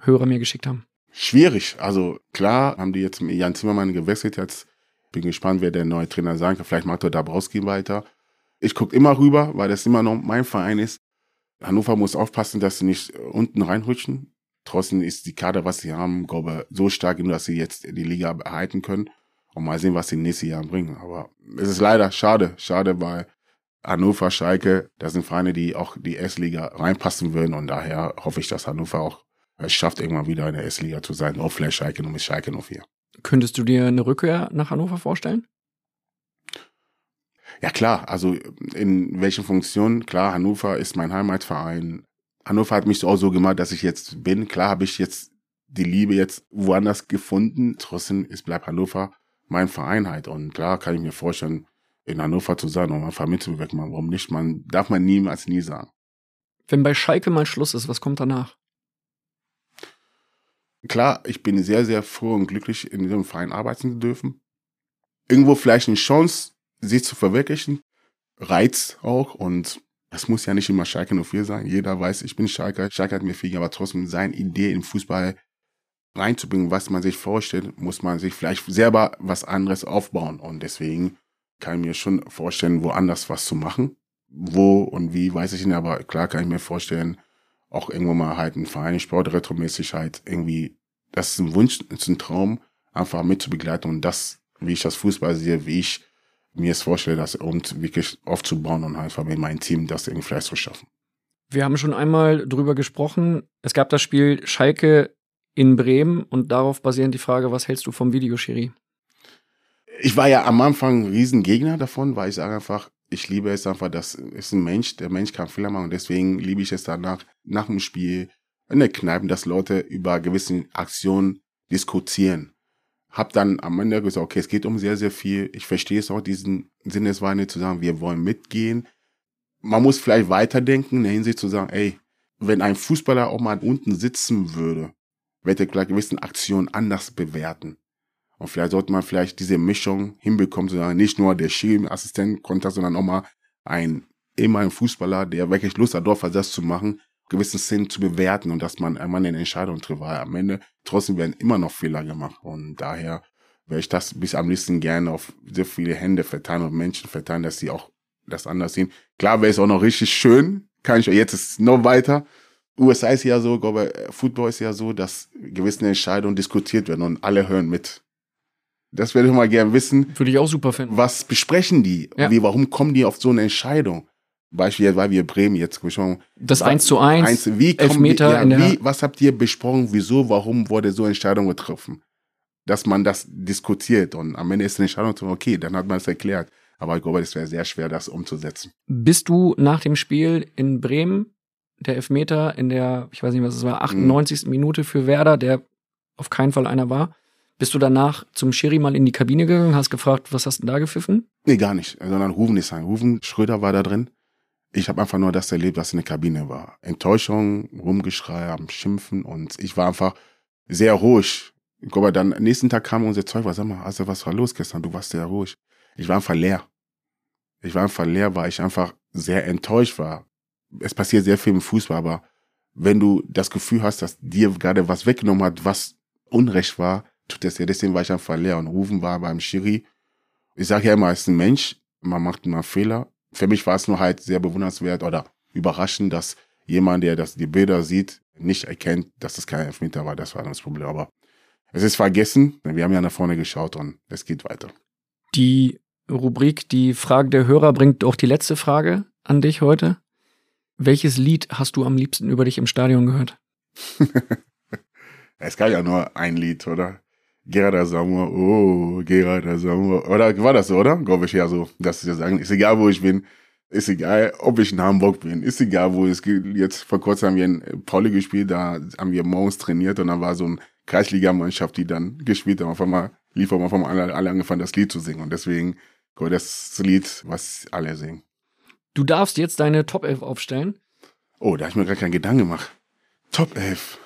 Hörer mir geschickt haben. Schwierig. Also klar haben die jetzt mit Jan Zimmermann gewechselt. Jetzt bin gespannt, wer der neue Trainer sein kann. Vielleicht macht er Dabrowski weiter. Ich gucke immer rüber, weil das immer noch mein Verein ist. Hannover muss aufpassen, dass sie nicht unten reinrutschen. Trotzdem ist die Kader, was sie haben, glaube so stark, dass sie jetzt die Liga erhalten können. Und mal sehen, was sie nächstes Jahr bringen. Aber es ist leider schade, schade, weil Hannover, Schalke, das sind Vereine, die auch die S-Liga reinpassen würden. Und daher hoffe ich, dass Hannover auch es schafft, irgendwann wieder in der S-Liga zu sein. Auch vielleicht Schalke nur mit Schalke 04. Könntest du dir eine Rückkehr nach Hannover vorstellen? Ja klar, also in welchen Funktionen? Klar, Hannover ist mein Heimatverein. Hannover hat mich auch so gemacht, dass ich jetzt bin. Klar habe ich jetzt die Liebe jetzt woanders gefunden. Trotzdem ist bleibt Hannover mein Verein halt. Und klar kann ich mir vorstellen, in Hannover zu sein und einfach mitzuwirken. Warum nicht? Man darf man niemals nie sagen. Wenn bei Schalke mal Schluss ist, was kommt danach? Klar, ich bin sehr, sehr froh und glücklich, in diesem Verein arbeiten zu dürfen. Irgendwo vielleicht eine Chance, sich zu verwirklichen, reizt auch und es muss ja nicht immer Schalke 04 sein. Jeder weiß, ich bin Schalke. Schalke hat mir viel, aber trotzdem seine Idee im Fußball reinzubringen, was man sich vorstellt, muss man sich vielleicht selber was anderes aufbauen. Und deswegen kann ich mir schon vorstellen, woanders was zu machen. Wo und wie, weiß ich nicht, aber klar kann ich mir vorstellen, auch irgendwo mal halt ein Verein, Sport retromäßig halt irgendwie, das ist ein Wunsch, das ist ein Traum, einfach mitzubegleiten und das, wie ich das Fußball sehe, wie ich mir es vorstelle, das und wirklich aufzubauen und einfach mit meinem Team das irgendwie vielleicht zu schaffen. Wir haben schon einmal drüber gesprochen. Es gab das Spiel Schalke in Bremen und darauf basierend die Frage, was hältst du vom Videoschiri? Ich war ja am Anfang ein Riesengegner davon, weil ich sage einfach, ich liebe es einfach, das ist ein Mensch, der Mensch kann Fehler machen und deswegen liebe ich es danach, nach dem Spiel in der Kneipe, dass Leute über gewisse Aktionen diskutieren. Hab dann am Ende gesagt, okay, es geht um sehr, sehr viel. Ich verstehe es auch, diesen Sinnesweine zu sagen, wir wollen mitgehen. Man muss vielleicht weiterdenken, in der Hinsicht zu sagen, ey, wenn ein Fußballer auch mal unten sitzen würde, wird er vielleicht gewisse Aktionen anders bewerten. Und vielleicht sollte man vielleicht diese Mischung hinbekommen, sondern nicht nur der Schiri-Assistent sondern auch mal ein ehemaliger Fußballer, der wirklich Lust hat, dort das zu machen, gewissen Szenen zu bewerten und dass man einmal eine Entscheidung trifft, weil am Ende trotzdem werden immer noch Fehler gemacht und daher wäre ich das bis am liebsten gerne auf sehr viele Hände verteilen und Menschen verteilen, dass sie auch das anders sehen. Klar wäre es auch noch richtig schön, kann ich, jetzt ist es noch weiter. USA ist ja so, glaube Football ist ja so, dass gewisse Entscheidungen diskutiert werden und alle hören mit. Das würde ich mal gerne wissen. Würde ich auch super finden. Was besprechen die? Ja. Wie, warum kommen die auf so eine Entscheidung? Beispiel, weil wir Bremen jetzt gesprochen Das 1 zu 1, 1 wie Elfmeter ja, in der wie, Was habt ihr besprochen? Wieso, warum wurde so eine Entscheidung getroffen? Dass man das diskutiert und am Ende ist eine Entscheidung zu okay, dann hat man es erklärt. Aber ich glaube, es wäre sehr schwer, das umzusetzen. Bist du nach dem Spiel in Bremen, der Elfmeter in der, ich weiß nicht, was es war, 98. Mhm. Minute für Werder, der auf keinen Fall einer war, bist du danach zum Schiri mal in die Kabine gegangen, hast gefragt, was hast du da gepfiffen? Nee, gar nicht, sondern Ruven ist ein. Ruven Schröder war da drin. Ich habe einfach nur das erlebt, was in der Kabine war. Enttäuschung, Rumgeschrei, am Schimpfen und ich war einfach sehr ruhig. Ich glaube, dann nächsten Tag kam unser Zeug, was sag mal, also was war los gestern? Du warst sehr ruhig. Ich war einfach leer. Ich war einfach leer, weil ich einfach sehr enttäuscht war. Es passiert sehr viel im Fußball, aber wenn du das Gefühl hast, dass dir gerade was weggenommen hat, was Unrecht war, tut das ja, deswegen war ich einfach leer. Und Rufen war beim Schiri. Ich sage ja immer, es ist ein Mensch, man macht immer Fehler. Für mich war es nur halt sehr bewundernswert oder überraschend, dass jemand, der das, die Bilder sieht, nicht erkennt, dass es kein Elfmeter war. Das war das Problem. Aber es ist vergessen. Wir haben ja nach vorne geschaut und es geht weiter. Die Rubrik Die Frage der Hörer bringt auch die letzte Frage an dich heute. Welches Lied hast du am liebsten über dich im Stadion gehört? [laughs] es gab ja nur ein Lied, oder? Gerard Asamoah, oh, Gerard Asamoah. Oder war das so, oder? Glaube ich ja so, dass sie sagen, ist egal, wo ich bin. Ist egal, ob ich in Hamburg bin. Ist egal, wo es geht. Jetzt vor kurzem haben wir in Pauli gespielt, da haben wir morgens trainiert und dann war so eine Kreisligamannschaft, die dann gespielt haben. Auf einmal lief auf einmal alle, alle angefangen, das Lied zu singen. Und deswegen, das Lied, was alle singen. Du darfst jetzt deine Top 11 aufstellen. Oh, da habe ich mir gar keinen Gedanken gemacht. Top 11.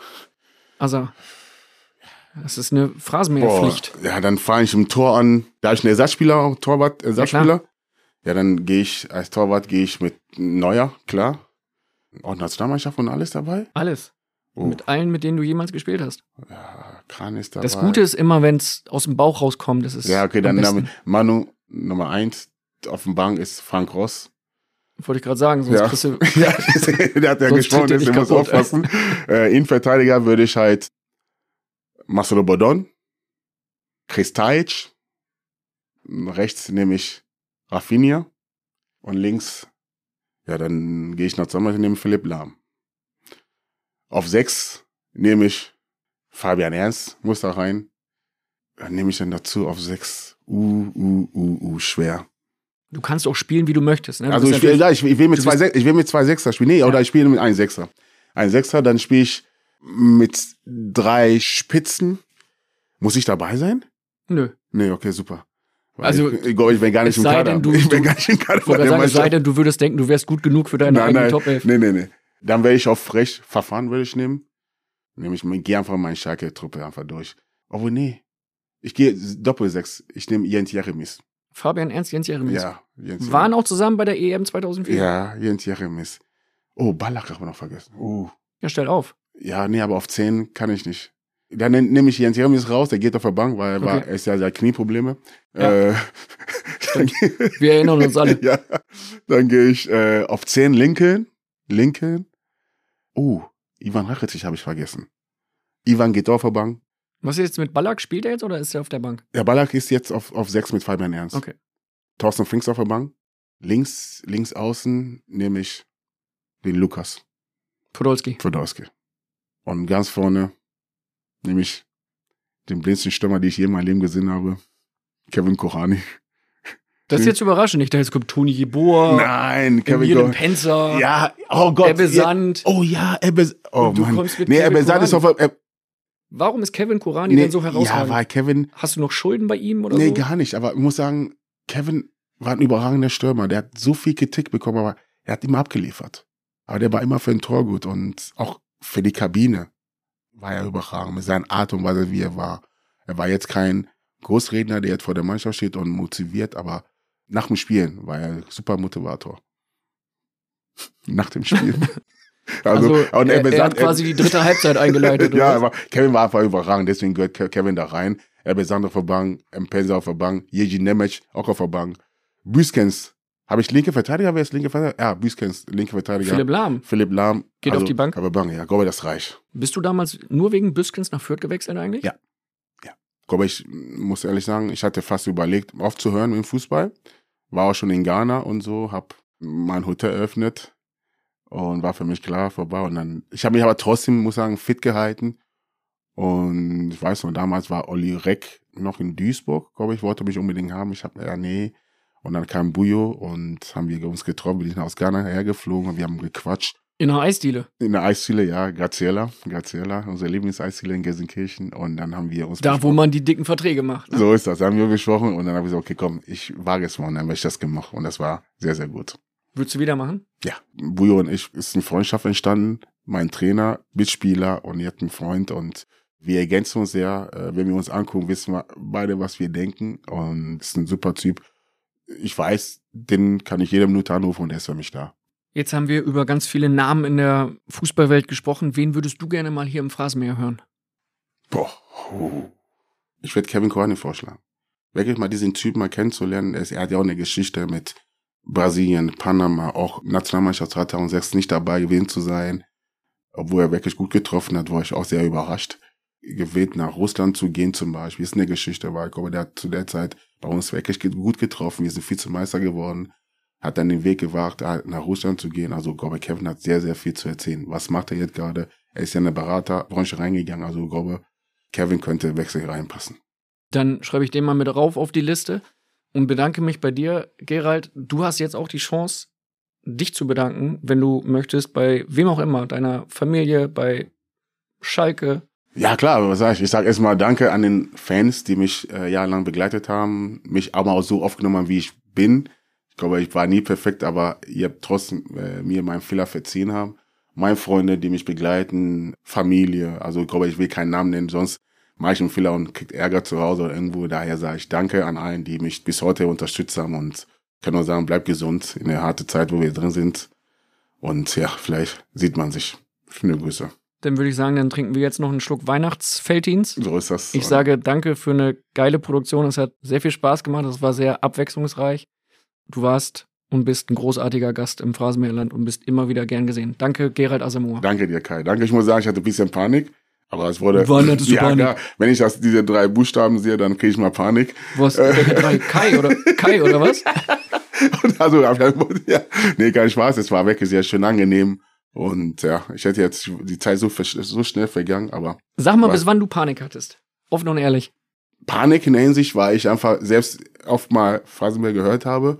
Also, das ist eine Phrasenmäherpflicht. Ja, dann fahre ich im Tor an. Da ich ein Ersatzspieler, Torwart, Ersatzspieler. Ja, ja dann gehe ich, als Torwart gehe ich mit Neuer, klar. Auch Nationalmannschaft und alles dabei? Alles. Oh, Mit allen, mit denen du jemals gespielt hast. ja, Kran ist dabei. Das Gute ist immer, wenn es aus dem Bauch rauskommt. Das ist Ja, okay, dann damit Manu Nummer eins auf dem Bank ist Frank Ross. Wollte ich gerade sagen, sonst Ja. kriegst du. [laughs] ja, [laughs] der hat ja gesprochen, deswegen muss aufpassen. [laughs] Äh, Innenverteidiger würde ich halt Marcelo Bodon, Chris Tajic, rechts nehme ich Rafinha und links, ja, dann gehe ich nach Sommer und nehme Philipp Lahm. Auf sechs nehme ich Fabian Ernst, muss da rein. Dann nehme ich dann dazu auf sechs. Uh, uh, uh, uh, schwer. Du kannst auch spielen, wie du möchtest. Ne? Du Also ich ja, ich, ich will mit zwei, ich will mit zwei Sechser spielen. Nee, Ja. oder ich spiele mit einem Sechser. Ein Sechser, dann spiele ich mit drei Spitzen. Muss ich dabei sein? Nö. Nee, okay, super. Weil Also, ich, glaube, ich bin gar nicht im Kader. denn, du- ich bin gar nicht im Kader. Sagen, es sei denn, du würdest denken, du wärst gut genug für deine nein, eigene nein, Top 11. nee, nee, nee. Dann werde ich auf rechts Verfahren würde ich nehmen. Nehme ich, gehe einfach meine Schalke-Truppe einfach durch. Obwohl, nee. Ich gehe Doppelsechs. Ich nehme Jens Jeremis. Fabian Ernst, Jens Jeremies. Ja, Jens Waren auch zusammen bei der EM 2004. Ja, Jens Jeremis. Oh, Ballack haben wir noch vergessen. Oh. Ja, stell auf. Ja, nee, aber auf 10 kann ich nicht. Dann nehm- nehme ich Jens Jeremis raus, der geht auf der Bank, weil er war, Okay. er ist ja, der hat Knieprobleme. Ja. Äh, Wir erinnern uns alle. [laughs] ja, dann gehe ich äh, auf 10 Lincoln. Lincoln. Oh, Ivan Rakitic habe ich vergessen. Ivan geht auf der Bank. Was ist jetzt mit Ballack? Spielt er jetzt oder ist er auf der Bank? Der Ballack ist jetzt auf, auf 6 mit Fabian Ernst. Okay. Thorsten Finks auf der Bank. Links, links außen nehme ich den Lukas. Podolski. Podolski. Und ganz vorne nehme ich den blindsten Stürmer, den ich je in meinem Leben gesehen habe. Kevin Korani. Das ist jetzt überraschend nicht. Da jetzt kommt Toni Jeboa, Nein, Kevin Korani. Penzer, Ja, oh Gott. Ebbe ja. Sand. Oh ja, Ebbe. Oh Und du Mann. kommst mit Nee, Ebbe Sand ist auf Korani. der. Eb- Warum ist Kevin Korani Nee, denn so ja, herausragend? weil Kevin. Hast du noch Schulden bei ihm oder Nee, so? gar nicht. Aber ich muss sagen, Kevin war ein überragender Stürmer. Der hat so viel Kritik bekommen, aber er hat immer abgeliefert. Aber der war immer für ein Tor gut und auch für die Kabine war er überragend mit seiner Art und Weise, wie er war. Er war jetzt kein Großredner, der jetzt vor der Mannschaft steht und motiviert, aber nach dem Spielen war er super Motivator. [laughs] Nach dem Spiel. [laughs] Also, und er, er besagt- hat quasi die dritte Halbzeit eingeleitet. [laughs] ja, aber Kevin war einfach überragend, deswegen gehört Ke- Kevin da rein. Er besagt auf der Bank, Mpenza auf der Bank, Jeji Nemec auch auf der Bank. Büskens, habe ich linke Verteidiger? Wer ist linke Verteidiger? Ja, Büskens, linke Verteidiger. Philipp Lahm. Philipp Lahm. Geht auf die Bank? Auf der Bank, ja, glaube, das reicht. Bist du damals nur wegen Büskens nach Fürth gewechselt eigentlich? Ja. glaube, ich muss ehrlich sagen, ich hatte fast überlegt, aufzuhören im Fußball. War auch schon in Ghana und so, hab mein Hotel eröffnet und war für mich klar vorbei. Und dann, ich habe mich aber trotzdem, muss sagen, fit gehalten. Und ich weiß noch, damals war Olli Reck noch in Duisburg, glaube ich, wollte mich unbedingt haben. Ich habe ja, nee. Und dann kam Bujo und haben wir uns getroffen, wir sind aus Ghana hergeflogen und wir haben gequatscht. In einer Eisdiele. In der Eisdiele, ja, Graziella, Graziella, unsere Lieblingseisdiele in Gelsenkirchen. Und dann haben wir uns Da, wo man die dicken Verträge macht. Ne? so ist das. Da haben wir gesprochen und dann habe ich gesagt, okay, komm, ich wage es mal. Und dann habe ich das gemacht und das war sehr, sehr gut. Würdest du wieder machen? Ja, Bujo und ich ist eine Freundschaft entstanden. Mein Trainer, Mitspieler und jetzt ein Freund und wir ergänzen uns sehr. Äh, Wenn wir uns angucken, wissen wir beide, was wir denken und ist ein super Typ. Ich weiß, den kann ich jede Minute anrufen und der ist für mich da. Jetzt haben wir über ganz viele Namen in der Fußballwelt gesprochen. Wen würdest du gerne mal hier im Phrasenmäher hören? Boah. Ich würde Kevin Korani vorschlagen. Wirklich mal diesen Typ mal kennenzulernen. Er er hat ja auch eine Geschichte mit Brasilien, Panama, auch Nationalmannschaft 2006 nicht dabei gewesen zu sein. Obwohl er wirklich gut getroffen hat, war ich auch sehr überrascht. Gewählt nach Russland zu gehen zum Beispiel, ist eine Geschichte, weil ich glaube, der hat zu der Zeit bei uns wirklich gut getroffen. Wir sind Vizemeister geworden. Hat dann den Weg gewagt, halt nach Russland zu gehen. Also, ich glaube, Kevin hat sehr, sehr viel zu erzählen. Was macht er jetzt gerade? Er ist ja in eine Beraterbranche reingegangen. Also, ich glaube, Kevin könnte Wechsel reinpassen. Dann schreibe ich den mal mit rauf auf die Liste und bedanke mich bei dir, Gerald. Du hast jetzt auch die Chance, dich zu bedanken, wenn du möchtest, bei wem auch immer, deiner Familie, bei Schalke. Ja, klar, was sag ich? Ich sage erstmal Danke an den Fans, die mich äh, jahrelang begleitet haben, mich aber auch so aufgenommen haben, wie ich bin. Ich glaube, ich war nie perfekt, aber ihr habt trotzdem äh, mir meinen Fehler verziehen haben. Meine Freunde, die mich begleiten, Familie, also ich glaube, ich will keinen Namen nennen, sonst mache ich einen Fehler und kriegt Ärger zu Hause oder irgendwo. Daher sage ich Danke an allen, die mich bis heute unterstützt haben und kann nur sagen, bleibt gesund in der harten Zeit, wo wir drin sind. Und ja, vielleicht sieht man sich. Schöne Grüße. Dann würde ich sagen, dann trinken wir jetzt noch einen Schluck Weihnachtsfeltins. So ist das. Ich sage danke für eine geile Produktion. Es hat sehr viel Spaß gemacht. Es war sehr abwechslungsreich. Du warst und bist ein großartiger Gast im Phrasenmeerland und bist immer wieder gern gesehen. Danke, Gerald Asamoah. Danke dir, Kai. Danke. Ich muss sagen, ich hatte ein bisschen Panik. Aber es wurde. Wann [laughs] hattest du ja, Panik? klar. Wenn ich das, diese drei Buchstaben sehe, dann kriege ich mal Panik. Was? Welche drei? Kai oder [laughs] Kai oder was? [laughs] Und also, ja, nee, kein Spaß. Es war wirklich sehr schön angenehm. Und ja, ich hätte jetzt die Zeit so, so schnell vergangen, aber Sag mal, bis wann du Panik hattest. Offen und ehrlich. Panik in der Hinsicht, weil ich einfach selbst oft mal Phrasenmeer gehört habe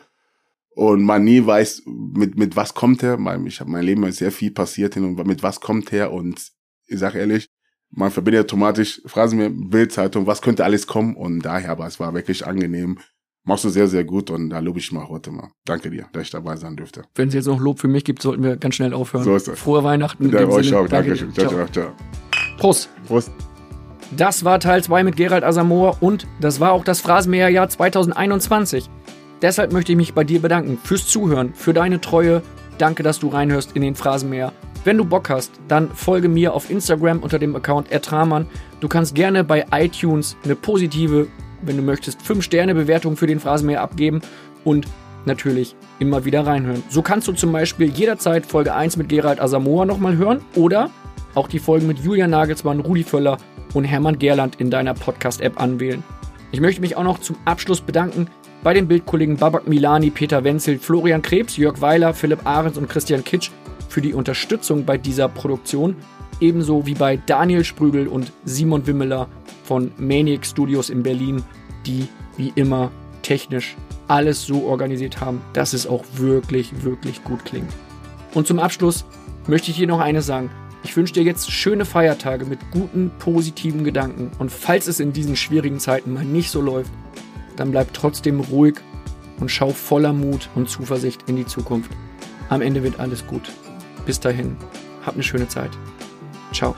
und man nie weiß, mit, mit was kommt er. Mein- Ich habe mein Leben ist sehr viel passiert hin und mit was kommt er und ich sage ehrlich, man verbindet automatisch Phrasenmeer, Bildzeitung, was könnte alles kommen und daher, aber es war wirklich angenehm. Machst du sehr, sehr gut und da lobe ich mal heute mal. Danke dir, dass ich dabei sein dürfte. Wenn es jetzt noch Lob für mich gibt, sollten wir ganz schnell aufhören. So ist es. Frohe Weihnachten. Ja, euch Sinne. auch. Danke dir. schön. Ciao, ciao, ciao. Prost. Prost. Das war Teil 2 mit Gerald Asamoah und das war auch das Phrasenmäherjahr 2021. Deshalb möchte ich mich bei dir bedanken fürs Zuhören, für deine Treue. Danke, dass du reinhörst in den Phrasenmäher. Wenn du Bock hast, dann folge mir auf Instagram unter dem Account ertramann. Du kannst gerne bei iTunes eine positive, wenn du möchtest, 5-Sterne-Bewertung für den Phrasenmäher abgeben und natürlich immer wieder reinhören. So kannst du zum Beispiel jederzeit Folge 1 mit Gerald Asamoah nochmal hören oder auch die Folgen mit Julian Nagelsmann, Rudi Völler und Hermann Gerland in deiner Podcast-App anwählen. Ich möchte mich auch noch zum Abschluss bedanken bei den Bildkollegen Babak Milani, Peter Wenzel, Florian Krebs, Jörg Weiler, Philipp Ahrens und Christian Kitsch für die Unterstützung bei dieser Produktion, ebenso wie bei Daniel Sprügel und Simon Wimmeler von Maniac Studios in Berlin, die wie immer technisch alles so organisiert haben, dass es auch wirklich, wirklich gut klingt. Und zum Abschluss möchte ich dir noch eines sagen. Ich wünsche dir jetzt schöne Feiertage mit guten, positiven Gedanken. Und falls es in diesen schwierigen Zeiten mal nicht so läuft, dann bleib trotzdem ruhig und schau voller Mut und Zuversicht in die Zukunft. Am Ende wird alles gut. Bis dahin, hab eine schöne Zeit. Ciao.